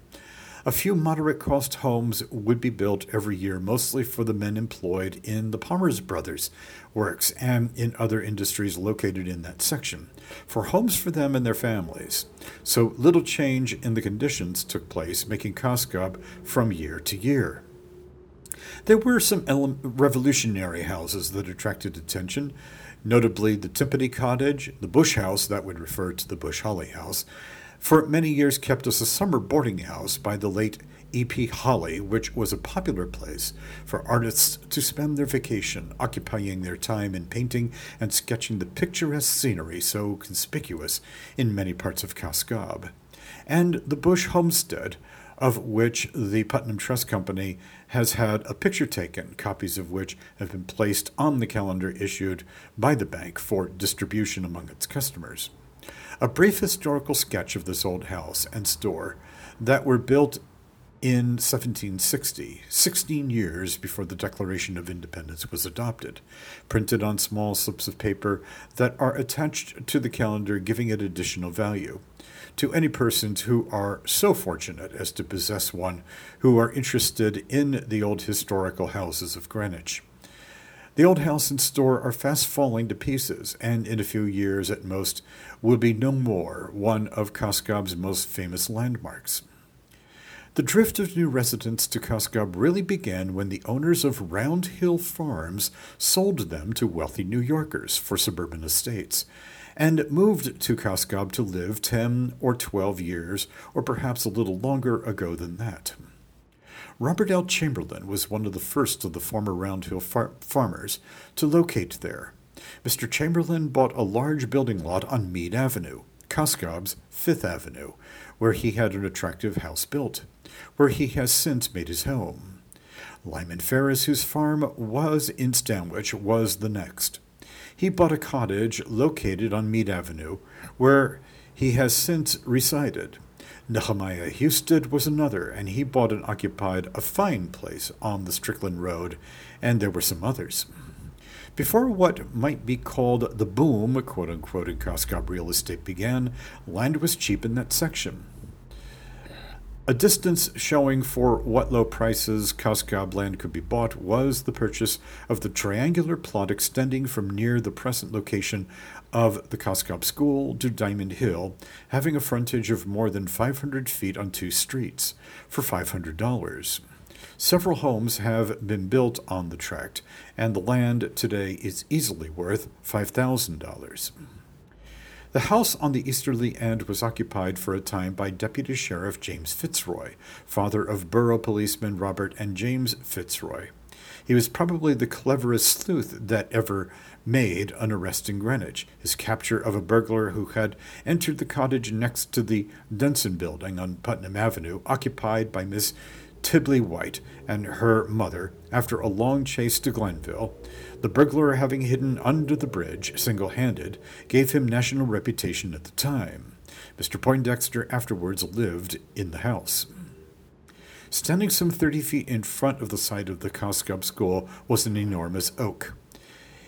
A few moderate cost homes would be built every year, mostly for the men employed in the Palmer's Brothers works and in other industries located in that section, for homes for them and their families. So little change in the conditions took place, making Cos Cob from year to year. There were some ele- revolutionary houses that attracted attention, notably the Timpany Cottage, the Bush House, that would refer to the Bush Holley House, for many years kept as a summer boarding house by the late E.P. Holley, which was a popular place for artists to spend their vacation, occupying their time in painting and sketching the picturesque scenery so conspicuous in many parts of Cos Cob. And the Bush Homestead, of which the Putnam Trust Company has had a picture taken, copies of which have been placed on the calendar issued by the bank for distribution among its customers. A brief historical sketch of this old house and store that were built in 1760, 16 years before the Declaration of Independence was adopted, printed on small slips of paper that are attached to the calendar, giving it additional value to any persons who are so fortunate as to possess one who are interested in the old historical houses of Greenwich. The old house and store are fast falling to pieces, and in a few years at most will be no more one of Cos Cob's most famous landmarks. The drift of new residents to Cos Cob really began when the owners of Round Hill Farms sold them to wealthy New Yorkers for suburban estates, and moved to Cos Cob to live 10 or 12 years, or perhaps a little longer ago than that. Robert L. Chamberlain was one of the first of the former Round Hill far- farmers to locate there. Mr. Chamberlain bought a large building lot on Mead Avenue, Cos Cob's Fifth Avenue, where he had an attractive house built, where he has since made his home. Lyman Ferris, whose farm was in Stanwich, was the next. He bought a cottage located on Mead Avenue, where he has since resided. Nehemiah Husted was another, and he bought and occupied a fine place on the Strickland Road, and there were some others. Before what might be called the boom, quote unquote, in Cos Cob real estate began, land was cheap in that section. A distance showing for what low prices Cos Cob land could be bought was the purchase of the triangular plot extending from near the present location of the Cos Cob School to Diamond Hill, having a frontage of more than 500 feet on two streets, for $500. Several homes have been built on the tract, and the land today is easily worth $5,000. The house on the easterly end was occupied for a time by Deputy Sheriff James Fitzroy, father of borough policemen Robert and James Fitzroy. He was probably the cleverest sleuth that ever made an arrest in Greenwich. His capture of a burglar who had entered the cottage next to the Denson building on Putnam Avenue, occupied by Miss Tibley White and her mother, after a long chase to Glenville, the burglar, having hidden under the bridge single handed, gave him national reputation at the time. Mr. Poindexter afterwards lived in the house. Standing some thirty feet in front of the site of the Cos Cob School was an enormous oak.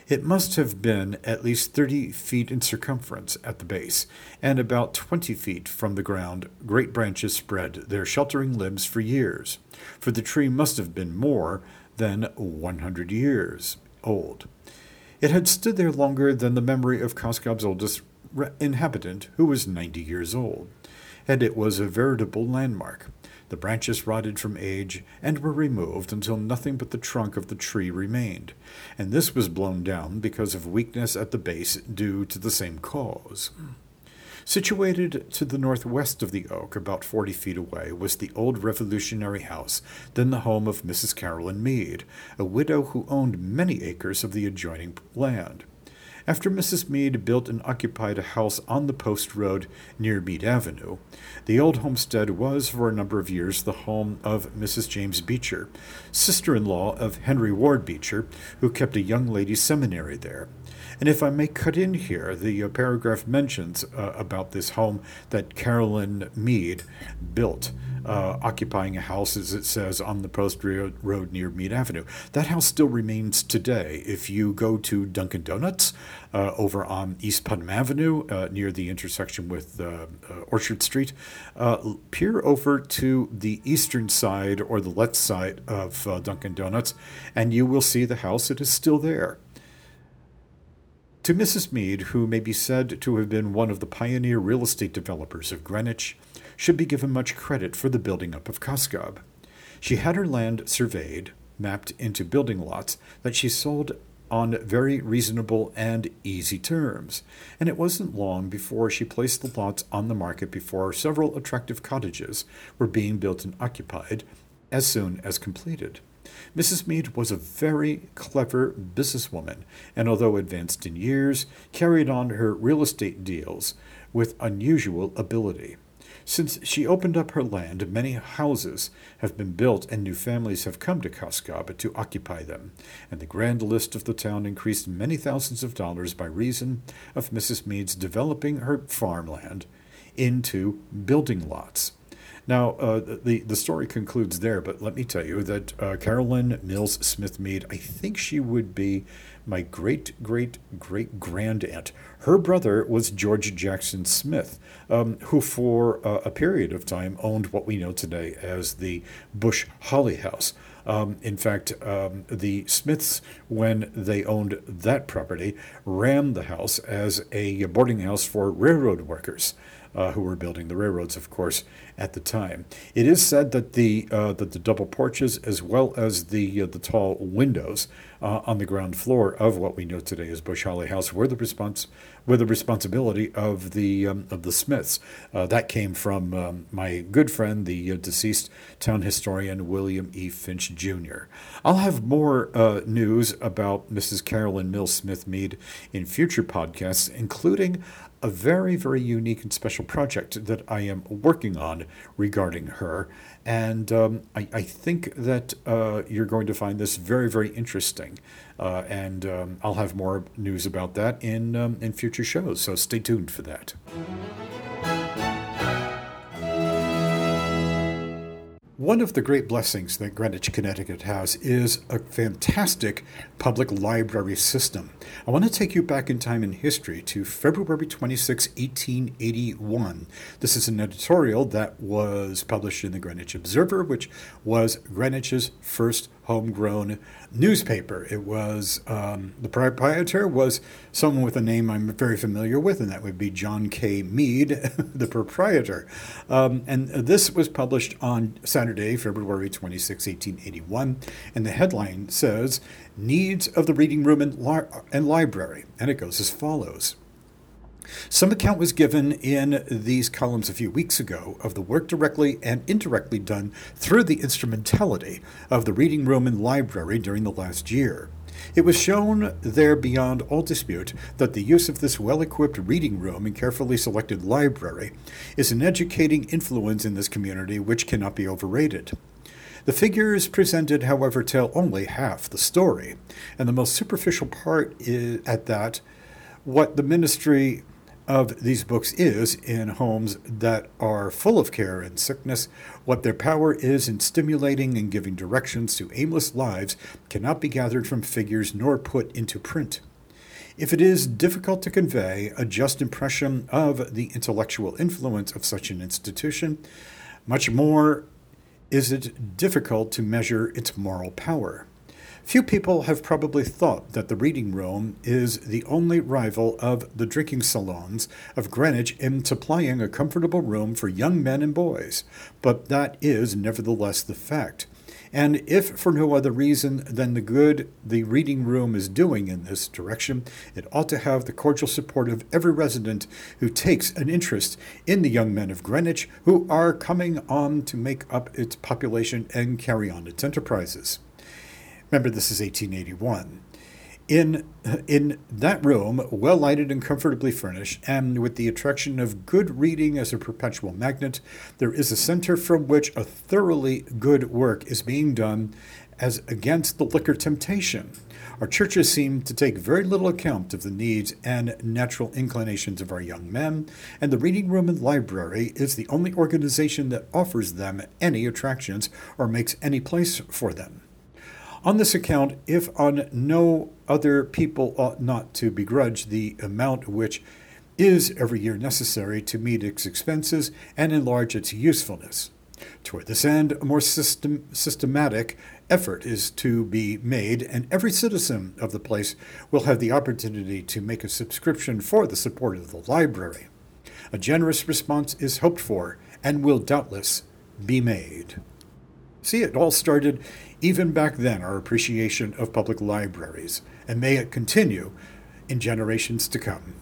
It must have been at least thirty feet in circumference at the base, and about twenty feet from the ground. Great branches spread their sheltering limbs for years, for the tree must have been more than one hundred years old. It had stood there longer than the memory of Cos Cob's oldest re- inhabitant, who was ninety years old, and it was a veritable landmark. The branches rotted from age and were removed until nothing but the trunk of the tree remained, and this was blown down because of weakness at the base due to the same cause. Situated to the northwest of the oak, about forty feet away, was the old Revolutionary house, then the home of Mrs. Caroline Mead, a widow who owned many acres of the adjoining land. After Mrs. Mead built and occupied a house on the post road near Mead Avenue, the old homestead was for a number of years the home of Mrs. James Beecher, sister in law of Henry Ward Beecher, who kept a young ladies' seminary there. And if I may cut in here, the uh, paragraph mentions uh, about this home that Caroline Mead built, uh, occupying a house, as it says, on the post road near Mead Avenue. That house still remains today. If you go to Dunkin' Donuts uh, over on East Putnam Avenue, uh, near the intersection with uh, Orchard Street, peer over to the eastern side or the left side of Dunkin' Donuts, and you will see the house. It is still there. To Mrs. Mead, who may be said to have been one of the pioneer real estate developers of Greenwich, should be given much credit for the building up of Cos Cob. She had her land surveyed, mapped into building lots that she sold on very reasonable and easy terms, and it wasn't long before she placed the lots on the market before several attractive cottages were being built and occupied as soon as completed. Mrs. Mead was a very clever businesswoman, and although advanced in years, carried on her real estate deals with unusual ability. Since she opened up her land, many houses have been built and new families have come to Cos Cob to occupy them, and the grand list of the town increased many thousands of dollars by reason of Mrs. Mead's developing her farmland into building lots. Now, uh, the, the story concludes there, but let me tell you that uh, Caroline Mills Smith Mead, I think she would be my great, great, great grand aunt. Her brother was George Jackson Smith, um, who for uh, a period of time owned what we know today as the Bush Holley House Um, in fact, um, the Smiths, when they owned that property, ran the house as a boarding house for railroad workers uh, who were building the railroads, of course, at the time. It is said that the uh, that the double porches, as well as the uh, the tall windows uh, on the ground floor of what we know today as Bush Holley House, were the response were the responsibility of the um, of the Smiths. Uh, that came from um, my good friend, the uh, deceased town historian William E. Finch Jr. I'll have more news about Mrs. Caroline Mills Smith Mead in future podcasts, including a very, very unique and special project that I am working on regarding her. And um, I, I, think that uh, you're going to find this very, very interesting. Uh, and um, I'll have more news about that in, um, in future shows. So stay tuned for that. One of the great blessings that Greenwich, Connecticut has is a fantastic public library system. I want to take you back in time in history to February 26, 1881. This is an editorial that was published in the Greenwich Observer, which was Greenwich's first homegrown newspaper. It was um, the proprietor was someone with a name I'm very familiar with, and that would be John K. Mead, the proprietor. Um, and this was published on Saturday, February 26, 1881, and the headline says "Needs of the Reading Room and, li- and Library," and it goes as follows. Some account was given in these columns a few weeks ago of the work directly and indirectly done through the instrumentality of the reading room and library during the last year. It was shown there beyond all dispute that the use of this well equipped reading room and carefully selected library is an educating influence in this community which cannot be overrated. The figures presented, however, tell only half the story, and the most superficial part is at that what the ministry of these books is in homes that are full of care and sickness. What their power is in stimulating and giving directions to aimless lives cannot be gathered from figures nor put into print. If it is difficult to convey a just impression of the intellectual influence of such an institution, much more is it difficult to measure its moral power. Few people have probably thought that the reading room is the only rival of the drinking salons of Greenwich in supplying a comfortable room for young men and boys, but that is nevertheless the fact. And if for no other reason than the good the reading room is doing in this direction, it ought to have the cordial support of every resident who takes an interest in the young men of Greenwich who are coming on to make up its population and carry on its enterprises. Remember, this is 1881. In, in that room, well lighted and comfortably furnished, and with the attraction of good reading as a perpetual magnet, there is a center from which a thoroughly good work is being done as against the liquor temptation. Our churches seem to take very little account of the needs and natural inclinations of our young men, and the reading room and library is the only organization that offers them any attractions or makes any place for them. On this account, if on no other people ought not to begrudge the amount which is every year necessary to meet its expenses and enlarge its usefulness. Toward this end, a more system, systematic effort is to be made, and every citizen of the place will have the opportunity to make a subscription for the support of the library. A generous response is hoped for and will doubtless be made. See, it all started even back then, our appreciation of public libraries, and may it continue in generations to come.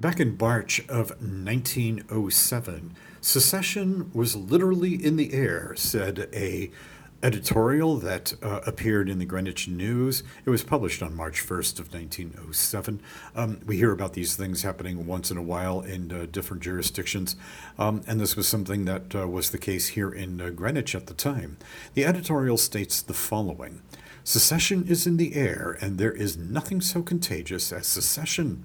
Back in March of 1907, secession was literally in the air, said a editorial that uh, appeared in the Greenwich News. It was published on March 1st of 1907. Um, we hear about these things happening once in a while in uh, different jurisdictions, um, and this was something that uh, was the case here in uh, Greenwich at the time. The editorial states the following Secession is in the air, and there is nothing so contagious as secession.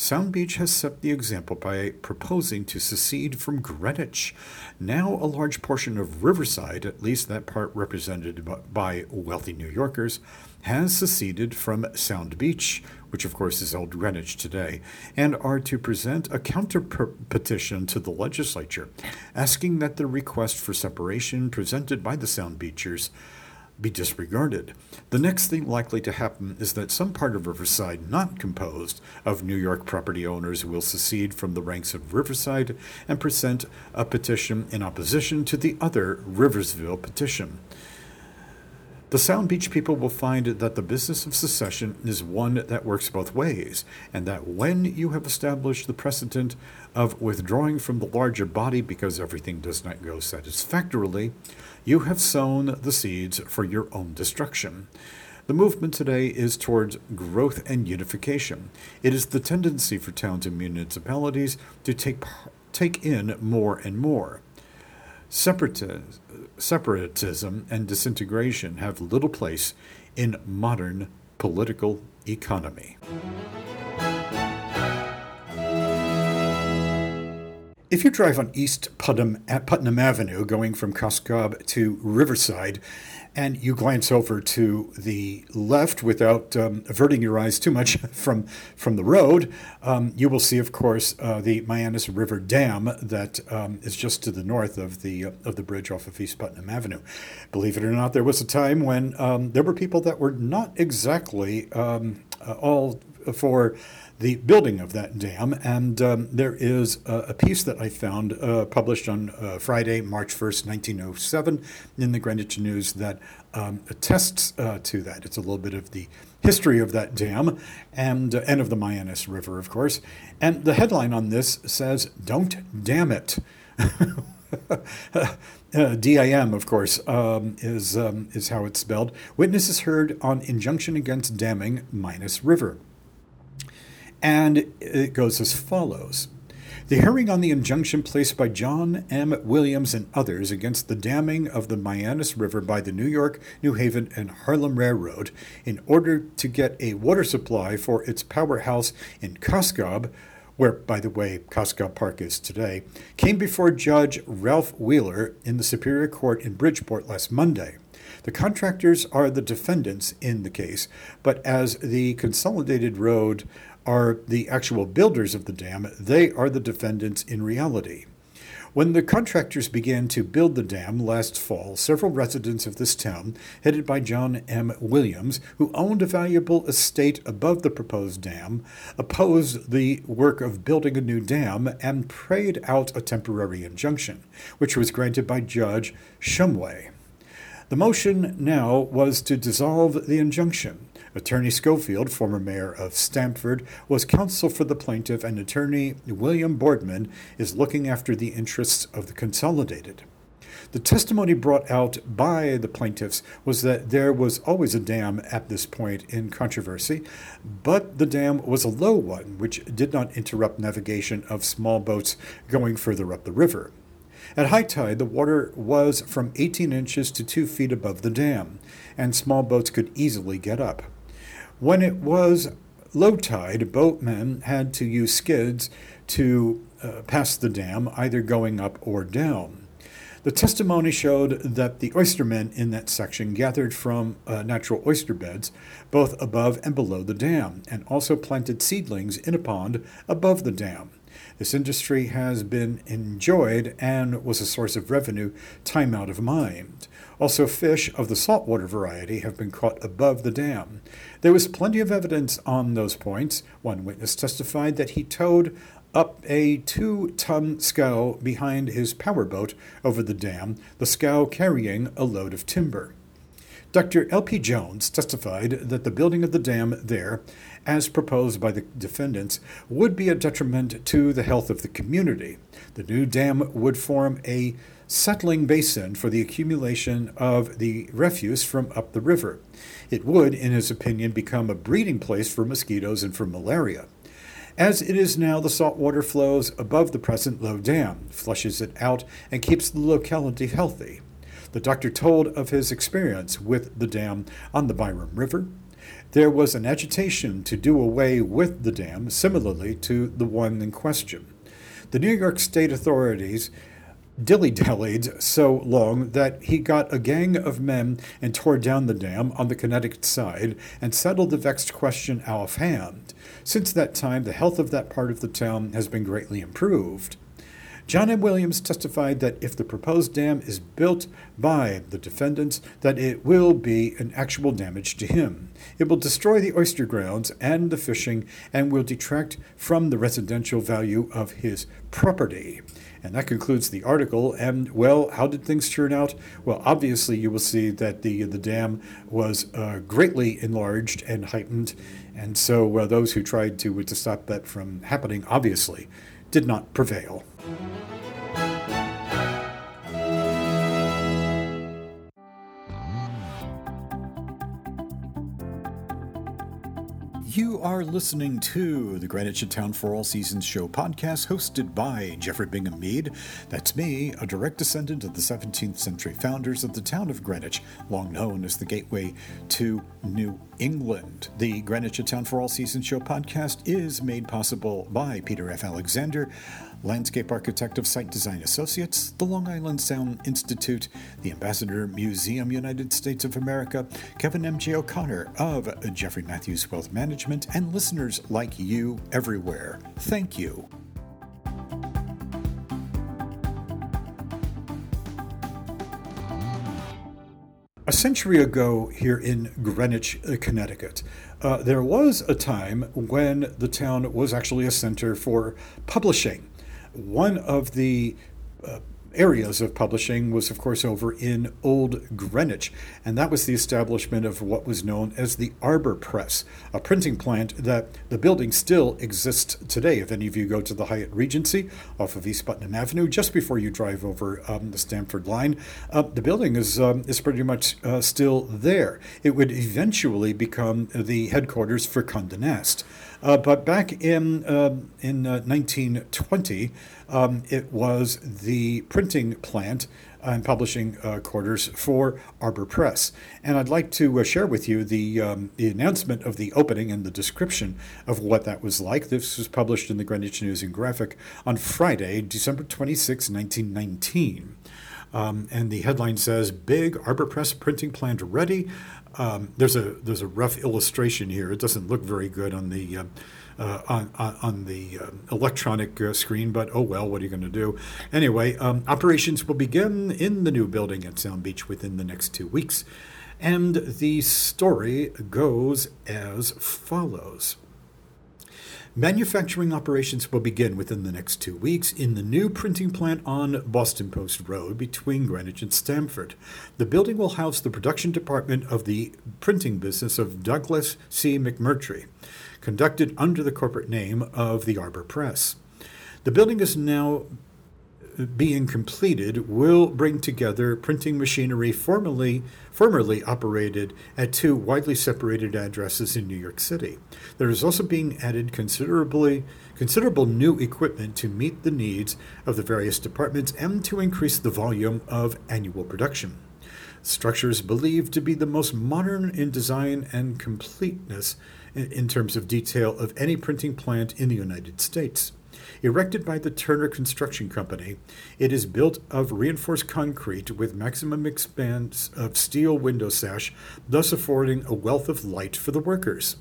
Sound Beach has set the example by proposing to secede from Greenwich. Now, a large portion of Riverside, at least that part represented by wealthy New Yorkers, has seceded from Sound Beach, which of course is Old Greenwich today, and are to present a counter petition to the legislature asking that the request for separation presented by the Sound Beachers be disregarded. The next thing likely to happen is that some part of Riverside not composed of New York property owners will secede from the ranks of Riverside and present a petition in opposition to the other Riversville petition. The Sound Beach people will find that the business of secession is one that works both ways, and that when you have established the precedent of withdrawing from the larger body because everything does not go satisfactorily, you have sown the seeds for your own destruction. The movement today is towards growth and unification. It is the tendency for towns and municipalities to take, take in more and more. Separatism and disintegration have little place in modern political economy. If you drive on East Putnam, Putnam Avenue going from Cos Cob to Riverside, and you glance over to the left without um, averting your eyes too much from, from the road, um, you will see, of course, uh, the Mianus River Dam that um, is just to the north of the, uh, of the bridge off of East Putnam Avenue. Believe it or not, there was a time when um, there were people that were not exactly um, uh, all for the building of that dam. And um, there is a, a, piece that I found uh, published on uh, Friday, March 1st, 1907, in the Greenwich News that um, attests uh, to that. It's a little bit of the history of that dam and, uh, and of the Mianus River, of course. And the headline on this says, Don't Dam It. Uh, DIM, of course, um, is um, is how it's spelled. Witnesses heard on injunction against damming Mianus River. And it goes as follows. The hearing on the injunction placed by John M. Williams and others against the damming of the Mianus River by the New York, New Haven, and Harlem Railroad in order to get a water supply for its powerhouse in Cos Cob, where, by the way, Cos Cob Park is today, came before Judge Ralph Wheeler in the Superior Court in Bridgeport last Monday. The contractors are the defendants in the case, but as the Consolidated Road are the actual builders of the dam, they are the defendants in reality. When the contractors began to build the dam last fall, several residents of this town, headed by John M. Williams, who owned a valuable estate above the proposed dam, opposed the work of building a new dam and prayed out a temporary injunction, which was granted by Judge Shumway. The motion now was to dissolve the injunction. Attorney Schofield, former mayor of Stamford, was counsel for the plaintiff, and attorney William Boardman is looking after the interests of the consolidated. The testimony brought out by the plaintiffs was that there was always a dam at this point in controversy, but the dam was a low one, which did not interrupt navigation of small boats going further up the river. At high tide, the water was from 18 inches to 2 feet above the dam, and small boats could easily get up. When it was low tide, boatmen had to use skids to uh, pass the dam, either going up or down. The testimony showed that the oystermen in that section gathered from uh, natural oyster beds, both above and below the dam, and also planted seedlings in a pond above the dam. This industry has been enjoyed and was a source of revenue time out of mind. Also, fish of the saltwater variety have been caught above the dam. There was plenty of evidence on those points. One witness testified that he towed up a two ton scow behind his powerboat over the dam, the scow carrying a load of timber. Dr. L.P. Jones testified that the building of the dam there, as proposed by the defendants, would be a detriment to the health of the community. The new dam would form a settling basin for the accumulation of the refuse from up the river. It would, in his opinion, become a breeding place for mosquitoes and for malaria. As it is now, the salt water flows above the present low dam, flushes it out, and keeps the locality healthy. The doctor told of his experience with the dam on the Byram River. There was an agitation to do away with the dam, similarly to the one in question. The New York State authorities dilly dallied so long that he got a gang of men and tore down the dam on the Connecticut side and settled the vexed question out of hand. Since that time, the health of that part of the town has been greatly improved. John M. Williams testified that if the proposed dam is built by the defendants, that it will be an actual damage to him. It will destroy the oyster grounds and the fishing and will detract from the residential value of his property. And that concludes the article. And well, how did things turn out? Well, obviously, you will see that the the dam was uh, greatly enlarged and heightened, and so uh, those who tried to to stop that from happening obviously did not prevail. You are listening to the Greenwich Town for All Seasons show podcast hosted by Jeffrey Bingham Mead. That's me, a direct descendant of the 17th century founders of the town of Greenwich, long known as the gateway to New England. The Greenwich Town for All Seasons show podcast is made possible by Peter F. Alexander landscape architect of Site Design Associates, the Long Island Sound Institute, the Ambassador Museum United States of America, Kevin M.J. O'Connor of Jeffrey Matthews Wealth Management, and listeners like you everywhere. Thank you. A century ago, here in Greenwich, Connecticut, uh, there was a time when the town was actually a center for publishing. One of the uh, areas of publishing was, of course, over in Old Greenwich, and that was the establishment of what was known as the Arbor Press, a printing plant that the building still exists today. If any of you go to the Hyatt Regency off of East Putnam Avenue, just before you drive over um, the Stamford line, uh, the building is um, is pretty much uh, still there. It would eventually become the headquarters for Condé Nast. Uh, but back in uh, in 1920, uh, um, it was the printing plant and publishing uh, quarters for Arbor Press. And I'd like to uh, share with you the, um, the announcement of the opening and the description of what that was like. This was published in the Greenwich News and Graphic on Friday, December 26, 1919. Um, and the headline says Big Arbor Press printing plant ready. Um, there's a there's a rough illustration here. It doesn't look very good on the uh, uh, on, on, the uh, electronic uh, screen, but oh well, what are you going to do? Anyway, um, operations will begin in the new building at Sound Beach within the next two weeks, and the story goes as follows. Manufacturing operations will begin within the next two weeks in the new printing plant on Boston Post Road between Greenwich and Stamford. The building will house the production department of the printing business of Douglas C. McMurtrie, conducted under the corporate name of the Arbor Press. The building is now being completed will bring together printing machinery formerly formerly operated at two widely separated addresses in New York City. There is also being added considerably considerable new equipment to meet the needs of the various departments and to increase the volume of annual production. Structure is believed to be the most modern in design and completeness in terms of detail of any printing plant in the United States. Erected by the Turner Construction Company, it is built of reinforced concrete with maximum expanse of steel window sash, thus affording a wealth of light for the workers.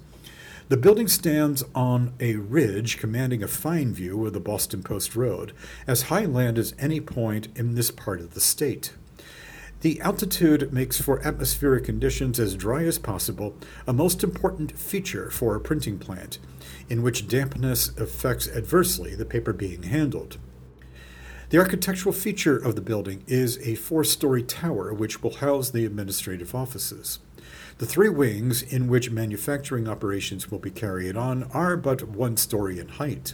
The building stands on a ridge commanding a fine view of the Boston Post Road, as high land as any point in this part of the state. The altitude makes for atmospheric conditions as dry as possible a most important feature for a printing plant, in which dampness affects adversely the paper being handled. The architectural feature of the building is a four story tower which will house the administrative offices. The three wings in which manufacturing operations will be carried on are but one story in height.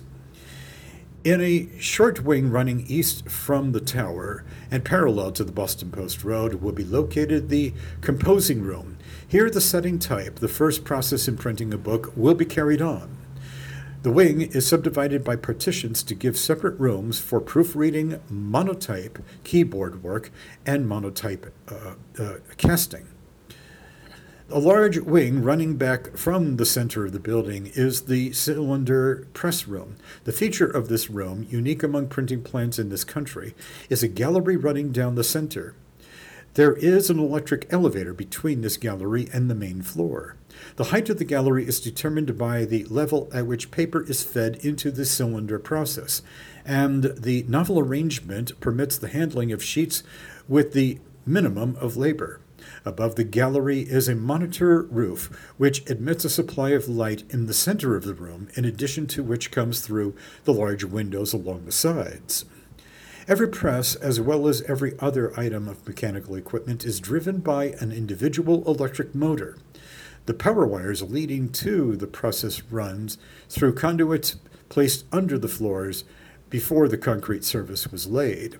In a short wing running east from the tower and parallel to the Boston Post Road will be located the composing room. Here, the setting type, the first process in printing a book, will be carried on. The wing is subdivided by partitions to give separate rooms for proofreading, monotype, keyboard work, and monotype uh, uh, casting. A large wing running back from the center of the building is the cylinder press room. The feature of this room, unique among printing plants in this country, is a gallery running down the center. There is an electric elevator between this gallery and the main floor. The height of the gallery is determined by the level at which paper is fed into the cylinder process, and the novel arrangement permits the handling of sheets with the minimum of labor. Above the gallery is a monitor roof, which admits a supply of light in the center of the room, in addition to which comes through the large windows along the sides. Every press, as well as every other item of mechanical equipment, is driven by an individual electric motor. The power wires leading to the presses runs through conduits placed under the floors before the concrete surface was laid.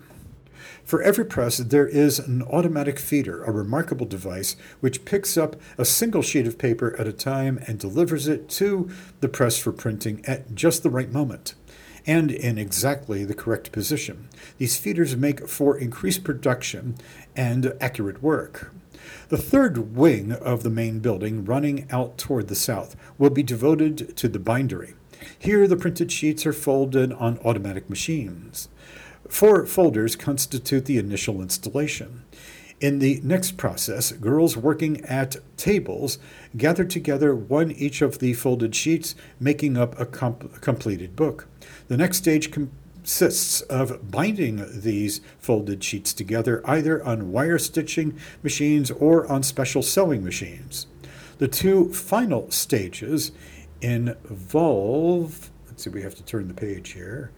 For every press, there is an automatic feeder, a remarkable device which picks up a single sheet of paper at a time and delivers it to the press for printing at just the right moment and in exactly the correct position. These feeders make for increased production and accurate work. The third wing of the main building, running out toward the south, will be devoted to the bindery. Here, the printed sheets are folded on automatic machines. Four folders constitute the initial installation. In the next process, girls working at tables gather together one each of the folded sheets, making up a comp- completed book. The next stage consists of binding these folded sheets together either on wire stitching machines or on special sewing machines. The two final stages involve, let's see, we have to turn the page here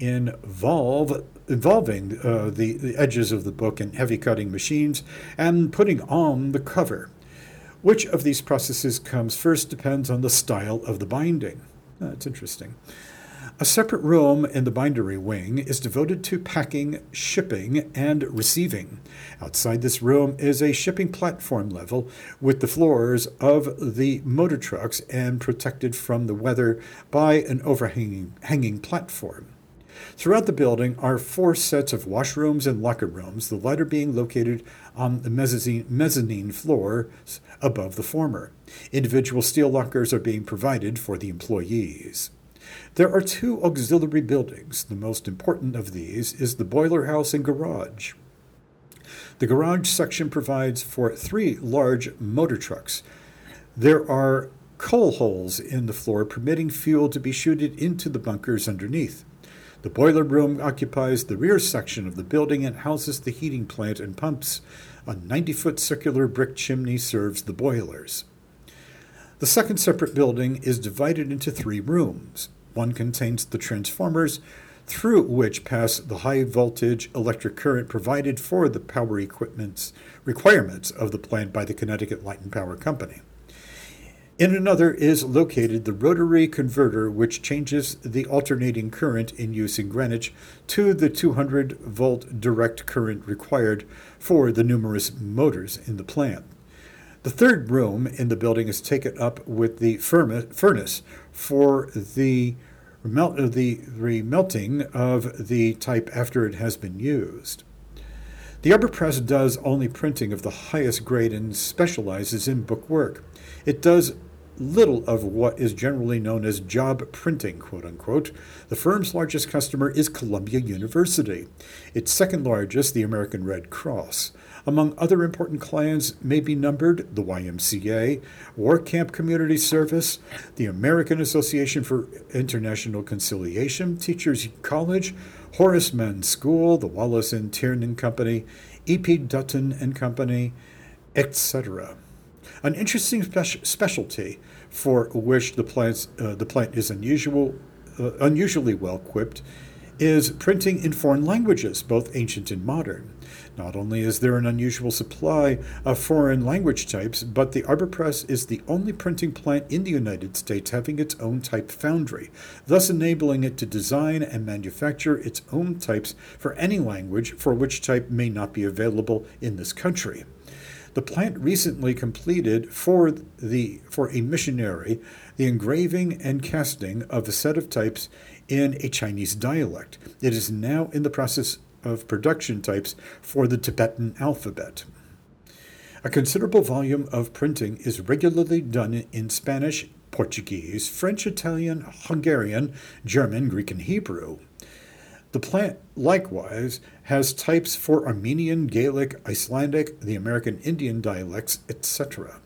involve involving uh, the, the edges of the book in heavy cutting machines and putting on the cover. Which of these processes comes first depends on the style of the binding. That's interesting. A separate room in the bindery wing is devoted to packing, shipping, and receiving. Outside this room is a shipping platform level with the floors of the motor trucks and protected from the weather by an overhanging hanging platform. Throughout the building are four sets of washrooms and locker rooms, the latter being located on the mezzanine, floor above the former. Individual steel lockers are being provided for the employees. There are two auxiliary buildings. The most important of these is the boiler house and garage. The garage section provides for three large motor trucks. There are coal holes in the floor, permitting fuel to be chuted into the bunkers underneath. The boiler room occupies the rear section of the building and houses the heating plant and pumps. A 90 foot circular brick chimney serves the boilers. The second separate building is divided into three rooms. One contains the transformers through which pass the high voltage electric current provided for the power equipment's requirements of the plant by the Connecticut Light and Power Company. In another is located the rotary converter, which changes the alternating current in use in Greenwich to the 200 volt direct current required for the numerous motors in the plant. The third room in the building is taken up with the furnace for the, uh, the remelting of the type after it has been used. The Arbor Press does only printing of the highest grade and specializes in book work. It does little of what is generally known as job printing, quote unquote. The firm's largest customer is Columbia University. Its second largest, the American Red Cross. Among other important clients may be numbered the YMCA, War Camp Community Service, the American Association for International Conciliation, Teachers College, Horace Mann School, the Wallace and Tiernan Company, E.P. Dutton and Company, etc. An interesting spe- specialty for which the, plants, uh, the plant is unusual, uh, unusually well equipped is printing in foreign languages, both ancient and modern. Not only is there an unusual supply of foreign language types, but the Arbor Press is the only printing plant in the United States having its own type foundry, thus enabling it to design and manufacture its own types for any language for which type may not be available in this country. The plant recently completed for the for a missionary the engraving and casting of a set of types in a Chinese dialect. It is now in the process of production types for the Tibetan alphabet. A considerable volume of printing is regularly done in Spanish, Portuguese, French, Italian, Hungarian, German, Greek, and Hebrew. The plant likewise has types for Armenian, Gaelic, Icelandic, the American Indian dialects, etc.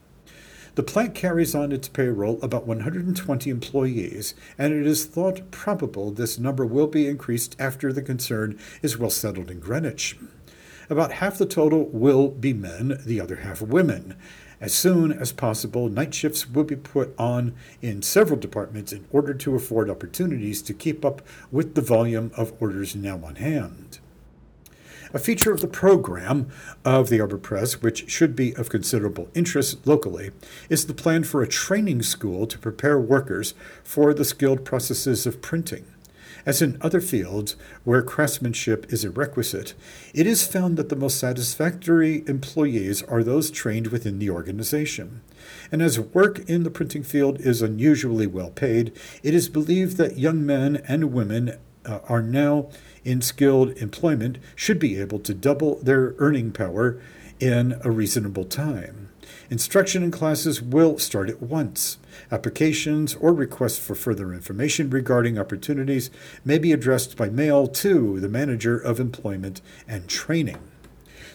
The plant carries on its payroll about 120 employees, and it is thought probable this number will be increased after the concern is well settled in Greenwich. About half the total will be men, the other half women. As soon as possible, night shifts will be put on in several departments in order to afford opportunities to keep up with the volume of orders now on hand. A feature of the program of the Arbor Press, which should be of considerable interest locally, is the plan for a training school to prepare workers for the skilled processes of printing. As in other fields where craftsmanship is a requisite, it is found that the most satisfactory employees are those trained within the organization. And as work in the printing field is unusually well paid, it is believed that young men and women uh, are now in skilled employment should be able to double their earning power in a reasonable time. Instruction in classes will start at once. Applications or requests for further information regarding opportunities may be addressed by mail to the Manager of Employment and Training.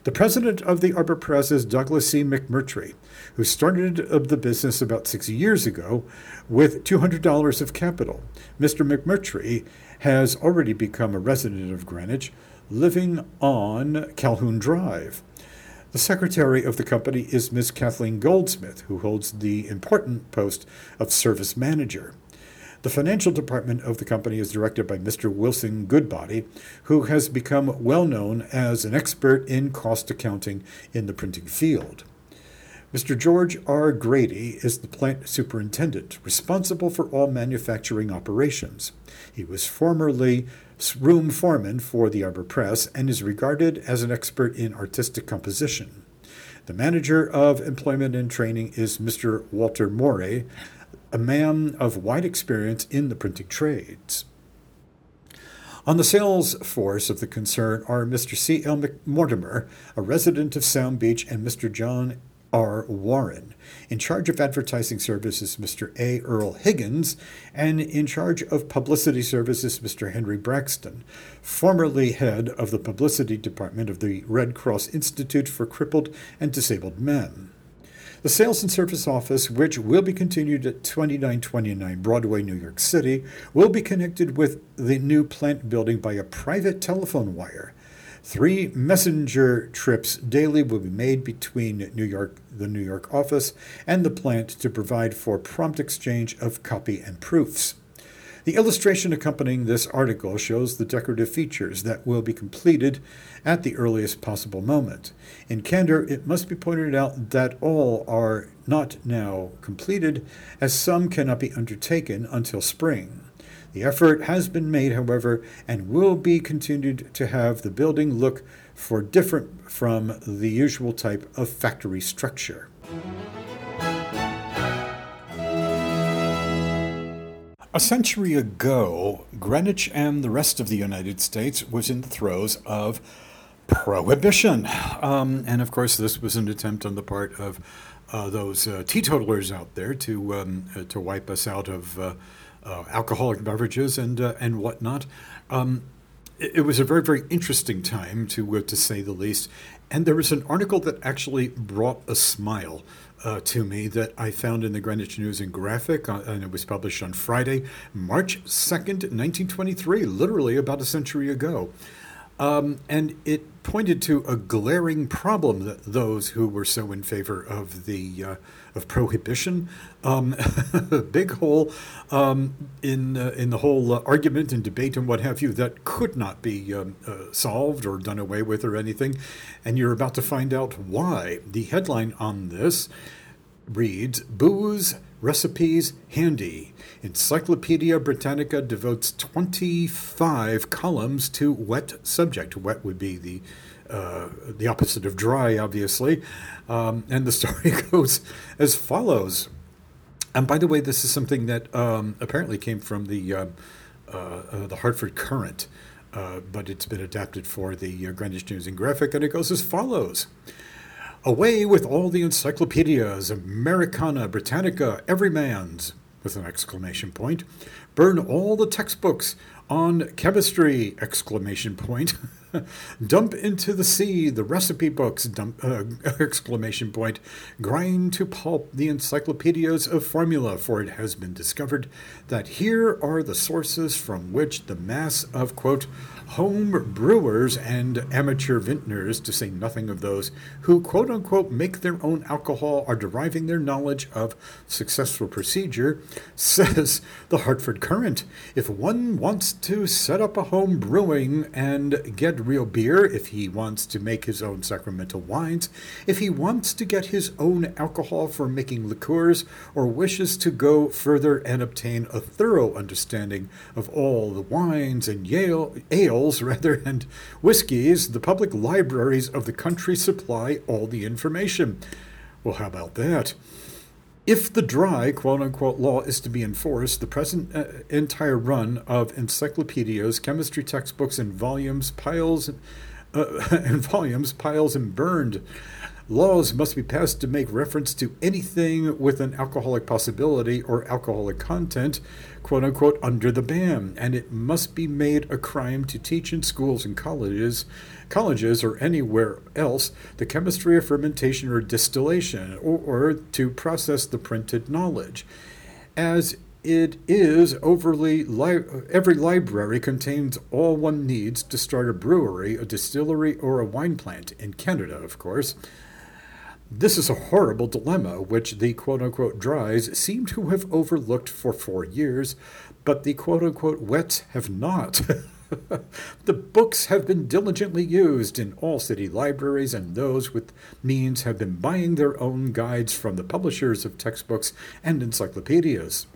The president of the Arbor Press is Douglas C. McMurtrie, who started the business about six years ago with $200 of capital. Mr. McMurtrie has already become a resident of Greenwich, living on Calhoun Drive. The secretary of the company is Miss Kathleen Goldsmith, who holds the important post of service manager. The financial department of the company is directed by Mr. Wilson Goodbody, who has become well known as an expert in cost accounting in the printing field. Mr. George R. Grady is the plant superintendent, responsible for all manufacturing operations. He was formerly room foreman for the Arbor Press and is regarded as an expert in artistic composition. The manager of employment and training is Mr. Walter Morey, a man of wide experience in the printing trades. On the sales force of the concern are Mr. C. L. Mortimer, a resident of Sound Beach, and Mr. John R. Warren. In charge of advertising services, Mr. A. Earl Higgins, and in charge of publicity services, Mr. Henry Braxton, formerly head of the publicity department of the Red Cross Institute for Crippled and Disabled Men. The sales and service office, which will be continued at 2929 Broadway, New York City, will be connected with the new plant building by a private telephone wire. Three messenger trips daily will be made between New York, the New York office, and the plant to provide for prompt exchange of copy and proofs. The illustration accompanying this article shows the decorative features that will be completed at the earliest possible moment. In candor, it must be pointed out that all are not now completed, as some cannot be undertaken until spring. The effort has been made, however, and will be continued to have the building look for different from the usual type of factory structure. A century ago, Greenwich and the rest of the United States was in the throes of prohibition. Um, and of course, this was an attempt on the part of uh, those uh, teetotalers out there to, um, uh, to wipe us out of uh, alcoholic beverages and uh, and whatnot. Um, it, it, was a very very interesting time to uh, to say the least. And there was an article that actually brought a smile. Uh, to me, that I found in the Greenwich News and Graphic, uh, and it was published on Friday, March 2nd, 1923, literally about a century ago. Um, and it pointed to a glaring problem that those who were so in favor of the uh, of prohibition, um, big hole um, in uh, in the whole uh, argument and debate and what have you that could not be um, uh, solved or done away with or anything, and you're about to find out why. The headline on this reads: "Booze Recipes Handy." Encyclopedia Britannica devotes 25 columns to wet subject. Wet would be the uh, the opposite of dry, obviously. Um, and the story goes as follows. And by the way, this is something that um, apparently came from the uh, uh, uh the Hartford Courant, uh, but it's been adapted for the Greenwich News and Graphic, and it goes as follows. Away with all the encyclopedias, Americana, Britannica, Everyman's, with an exclamation point. Burn all the textbooks on chemistry, exclamation point. dump into the sea the recipe books, dump, uh, exclamation point. Grind to pulp the encyclopedias of formula, for it has been discovered that here are the sources from which the mass of, quote, home brewers and amateur vintners, to say nothing of those who quote unquote make their own alcohol, are deriving their knowledge of successful procedure, says the Hartford Courant. If one wants to set up a home brewing and get real beer, if he wants to make his own sacramental wines, if he wants to get his own alcohol for making liqueurs, or wishes to go further and obtain a thorough understanding of all the wines and Yale, ale, rather and whiskeys, the public libraries of the country supply all the information. Well, how about that? If the dry quote unquote law is to be enforced, the present uh, entire run of encyclopedias, chemistry textbooks, and volumes piles uh, and volumes piles and burned. Laws must be passed to make reference to anything with an alcoholic possibility or alcoholic content, quote unquote, under the ban, and it must be made a crime to teach in schools and colleges, colleges or anywhere else the chemistry of fermentation or distillation, or, or to process the printed knowledge. As it is overly li- every library contains all one needs to start a brewery, a distillery, or a wine plant in Canada, of course. This is a horrible dilemma which the quote unquote dries seem to have overlooked for four years, but the quote unquote wets have not. the books have been diligently used in all city libraries, and those with means have been buying their own guides from the publishers of textbooks and encyclopedias.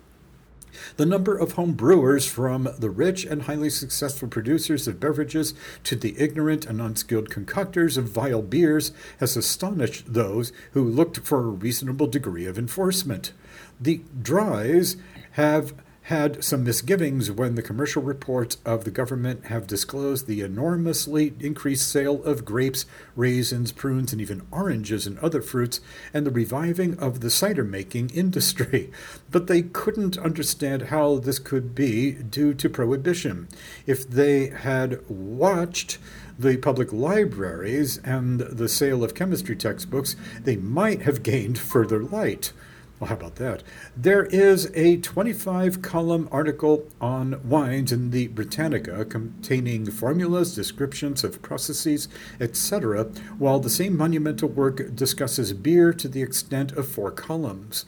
The number of home brewers, from the rich and highly successful producers of beverages to the ignorant and unskilled concoctors of vile beers, has astonished those who looked for a reasonable degree of enforcement. The dries have had some misgivings when the commercial reports of the government have disclosed the enormously increased sale of grapes, raisins, prunes, and even oranges and other fruits, and the reviving of the cider making industry. But they couldn't understand how this could be due to prohibition. If they had watched the public libraries and the sale of chemistry textbooks, they might have gained further light. Well, how about that? There is a 25 column article on wines in the Britannica containing formulas, descriptions of processes, etc., while the same monumental work discusses beer to the extent of four columns.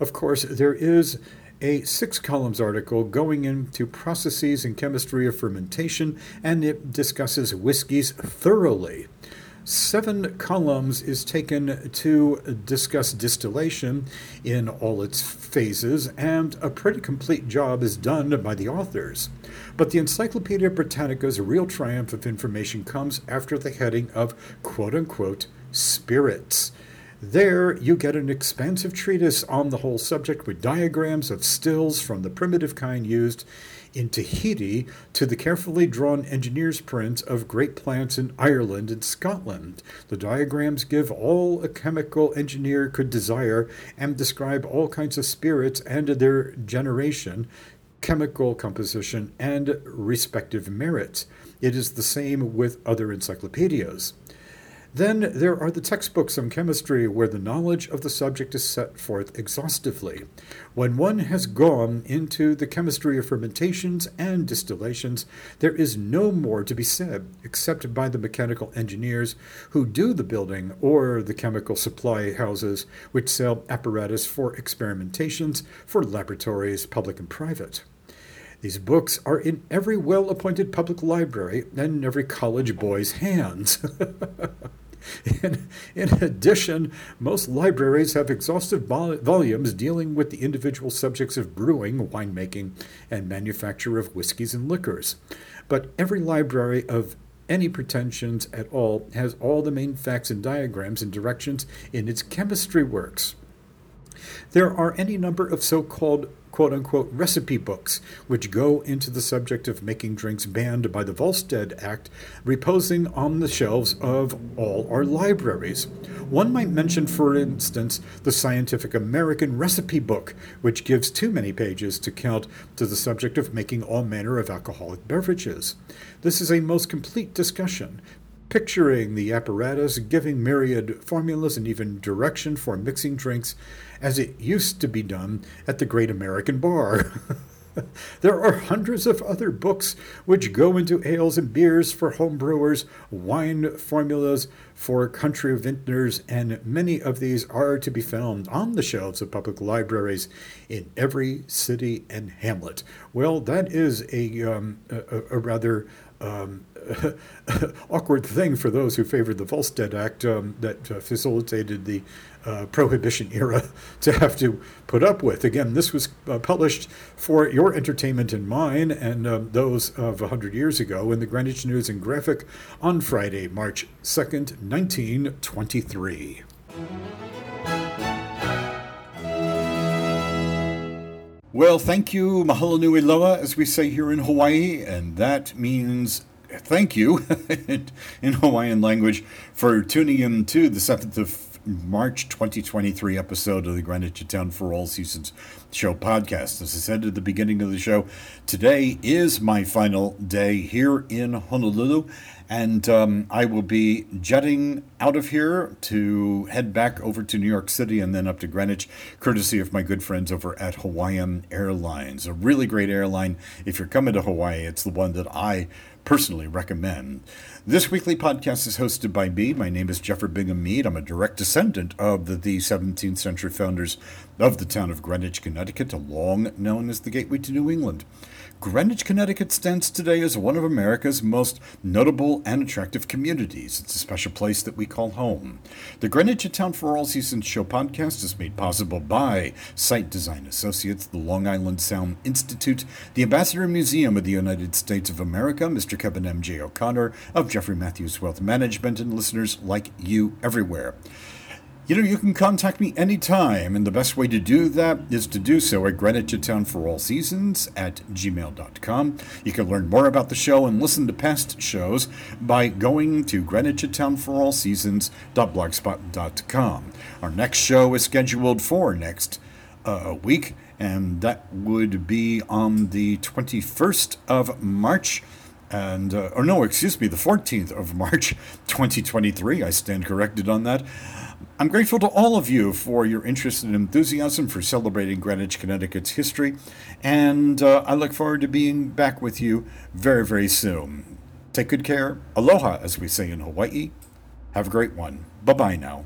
Of course, there is a six columns article going into processes and chemistry of fermentation, and it discusses whiskeys thoroughly seven columns is taken to discuss distillation in all its phases, and a pretty complete job is done by the authors. But the Encyclopedia Britannica's real triumph of information comes after the heading of quote unquote spirits. There, you get an expansive treatise on the whole subject with diagrams of stills from the primitive kind used in Tahiti to the carefully drawn engineer's prints of great plants in Ireland and Scotland. The diagrams give all a chemical engineer could desire and describe all kinds of spirits and their generation, chemical composition, and respective merits. It is the same with other encyclopedias. Then there are the textbooks on chemistry where the knowledge of the subject is set forth exhaustively. When one has gone into the chemistry of fermentations and distillations, there is no more to be said except by the mechanical engineers who do the building or the chemical supply houses which sell apparatus for experimentations for laboratories, public and private. These books are in every well appointed public library and in every college boy's hands. In, in addition, most libraries have exhaustive vol- volumes dealing with the individual subjects of brewing, winemaking, and manufacture of whiskeys and liquors. But every library of any pretensions at all has all the main facts and diagrams and directions in its chemistry works. There are any number of so called quote unquote recipe books, which go into the subject of making drinks banned by the Volstead Act, reposing on the shelves of all our libraries. One might mention, for instance, the Scientific American Recipe Book, which gives too many pages to count to the subject of making all manner of alcoholic beverages. This is a most complete discussion, picturing the apparatus giving myriad formulas and even direction for mixing drinks as it used to be done at the Great American Bar. there are hundreds of other books which go into ales and beers for home brewers, wine formulas for country vintners, and many of these are to be found on the shelves of public libraries in every city and hamlet. Well, that is a, um, a, a rather um, awkward thing for those who favored the Volstead Act um, that uh, facilitated the uh, Prohibition era to have to put up with. Again, this was uh, published for your entertainment and mine and um, those of 100 years ago in the Greenwich News and Graphic on Friday, March 2nd, 1923. Well, thank you, mahalo nui loa, as we say here in Hawaii, and that means thank you in Hawaiian language for tuning in to the 7th of March 2023 episode of the Greenwich Town for All Seasons show podcast. As I said at the beginning of the show, today is my final day here in Honolulu, and um, I will be jetting out of here to head back over to New York City and then up to Greenwich, courtesy of my good friends over at Hawaiian Airlines. A really great airline. If you're coming to Hawaii, it's the one that I personally recommend. This weekly podcast is hosted by me. My name is Jeffrey Bingham Mead. I'm a direct descendant of the, the 17th century founders of the town of Greenwich, Connecticut, long known as the Gateway to New England. Greenwich, Connecticut stands today as one of America's most notable and attractive communities. It's a special place that we call home. The Greenwich Town for All Seasons show podcast is made possible by Site Design Associates, the Long Island Sound Institute, the Ambassador Museum of the United States of America, Mr. Kevin M.J. O'Connor of Jeffrey Matthews Wealth Management, and listeners like you everywhere. You know, you can contact me anytime, and the best way to do that is to do so at Greenwich Town for All Seasons at gmail.com. You can learn more about the show and listen to past shows by going to Greenwich Town for All Seasons.blogspot.com. Our next show is scheduled for next uh, week, and that would be on the 21st of March and uh, or no, excuse me, the 14th of March 2023. I stand corrected on that. I'm grateful to all of you for your interest and enthusiasm for celebrating Greenwich, Connecticut's history, and uh, I look forward to being back with you very, very soon. Take good care. Aloha, as we say in Hawaii. Have a great one. Bye bye now.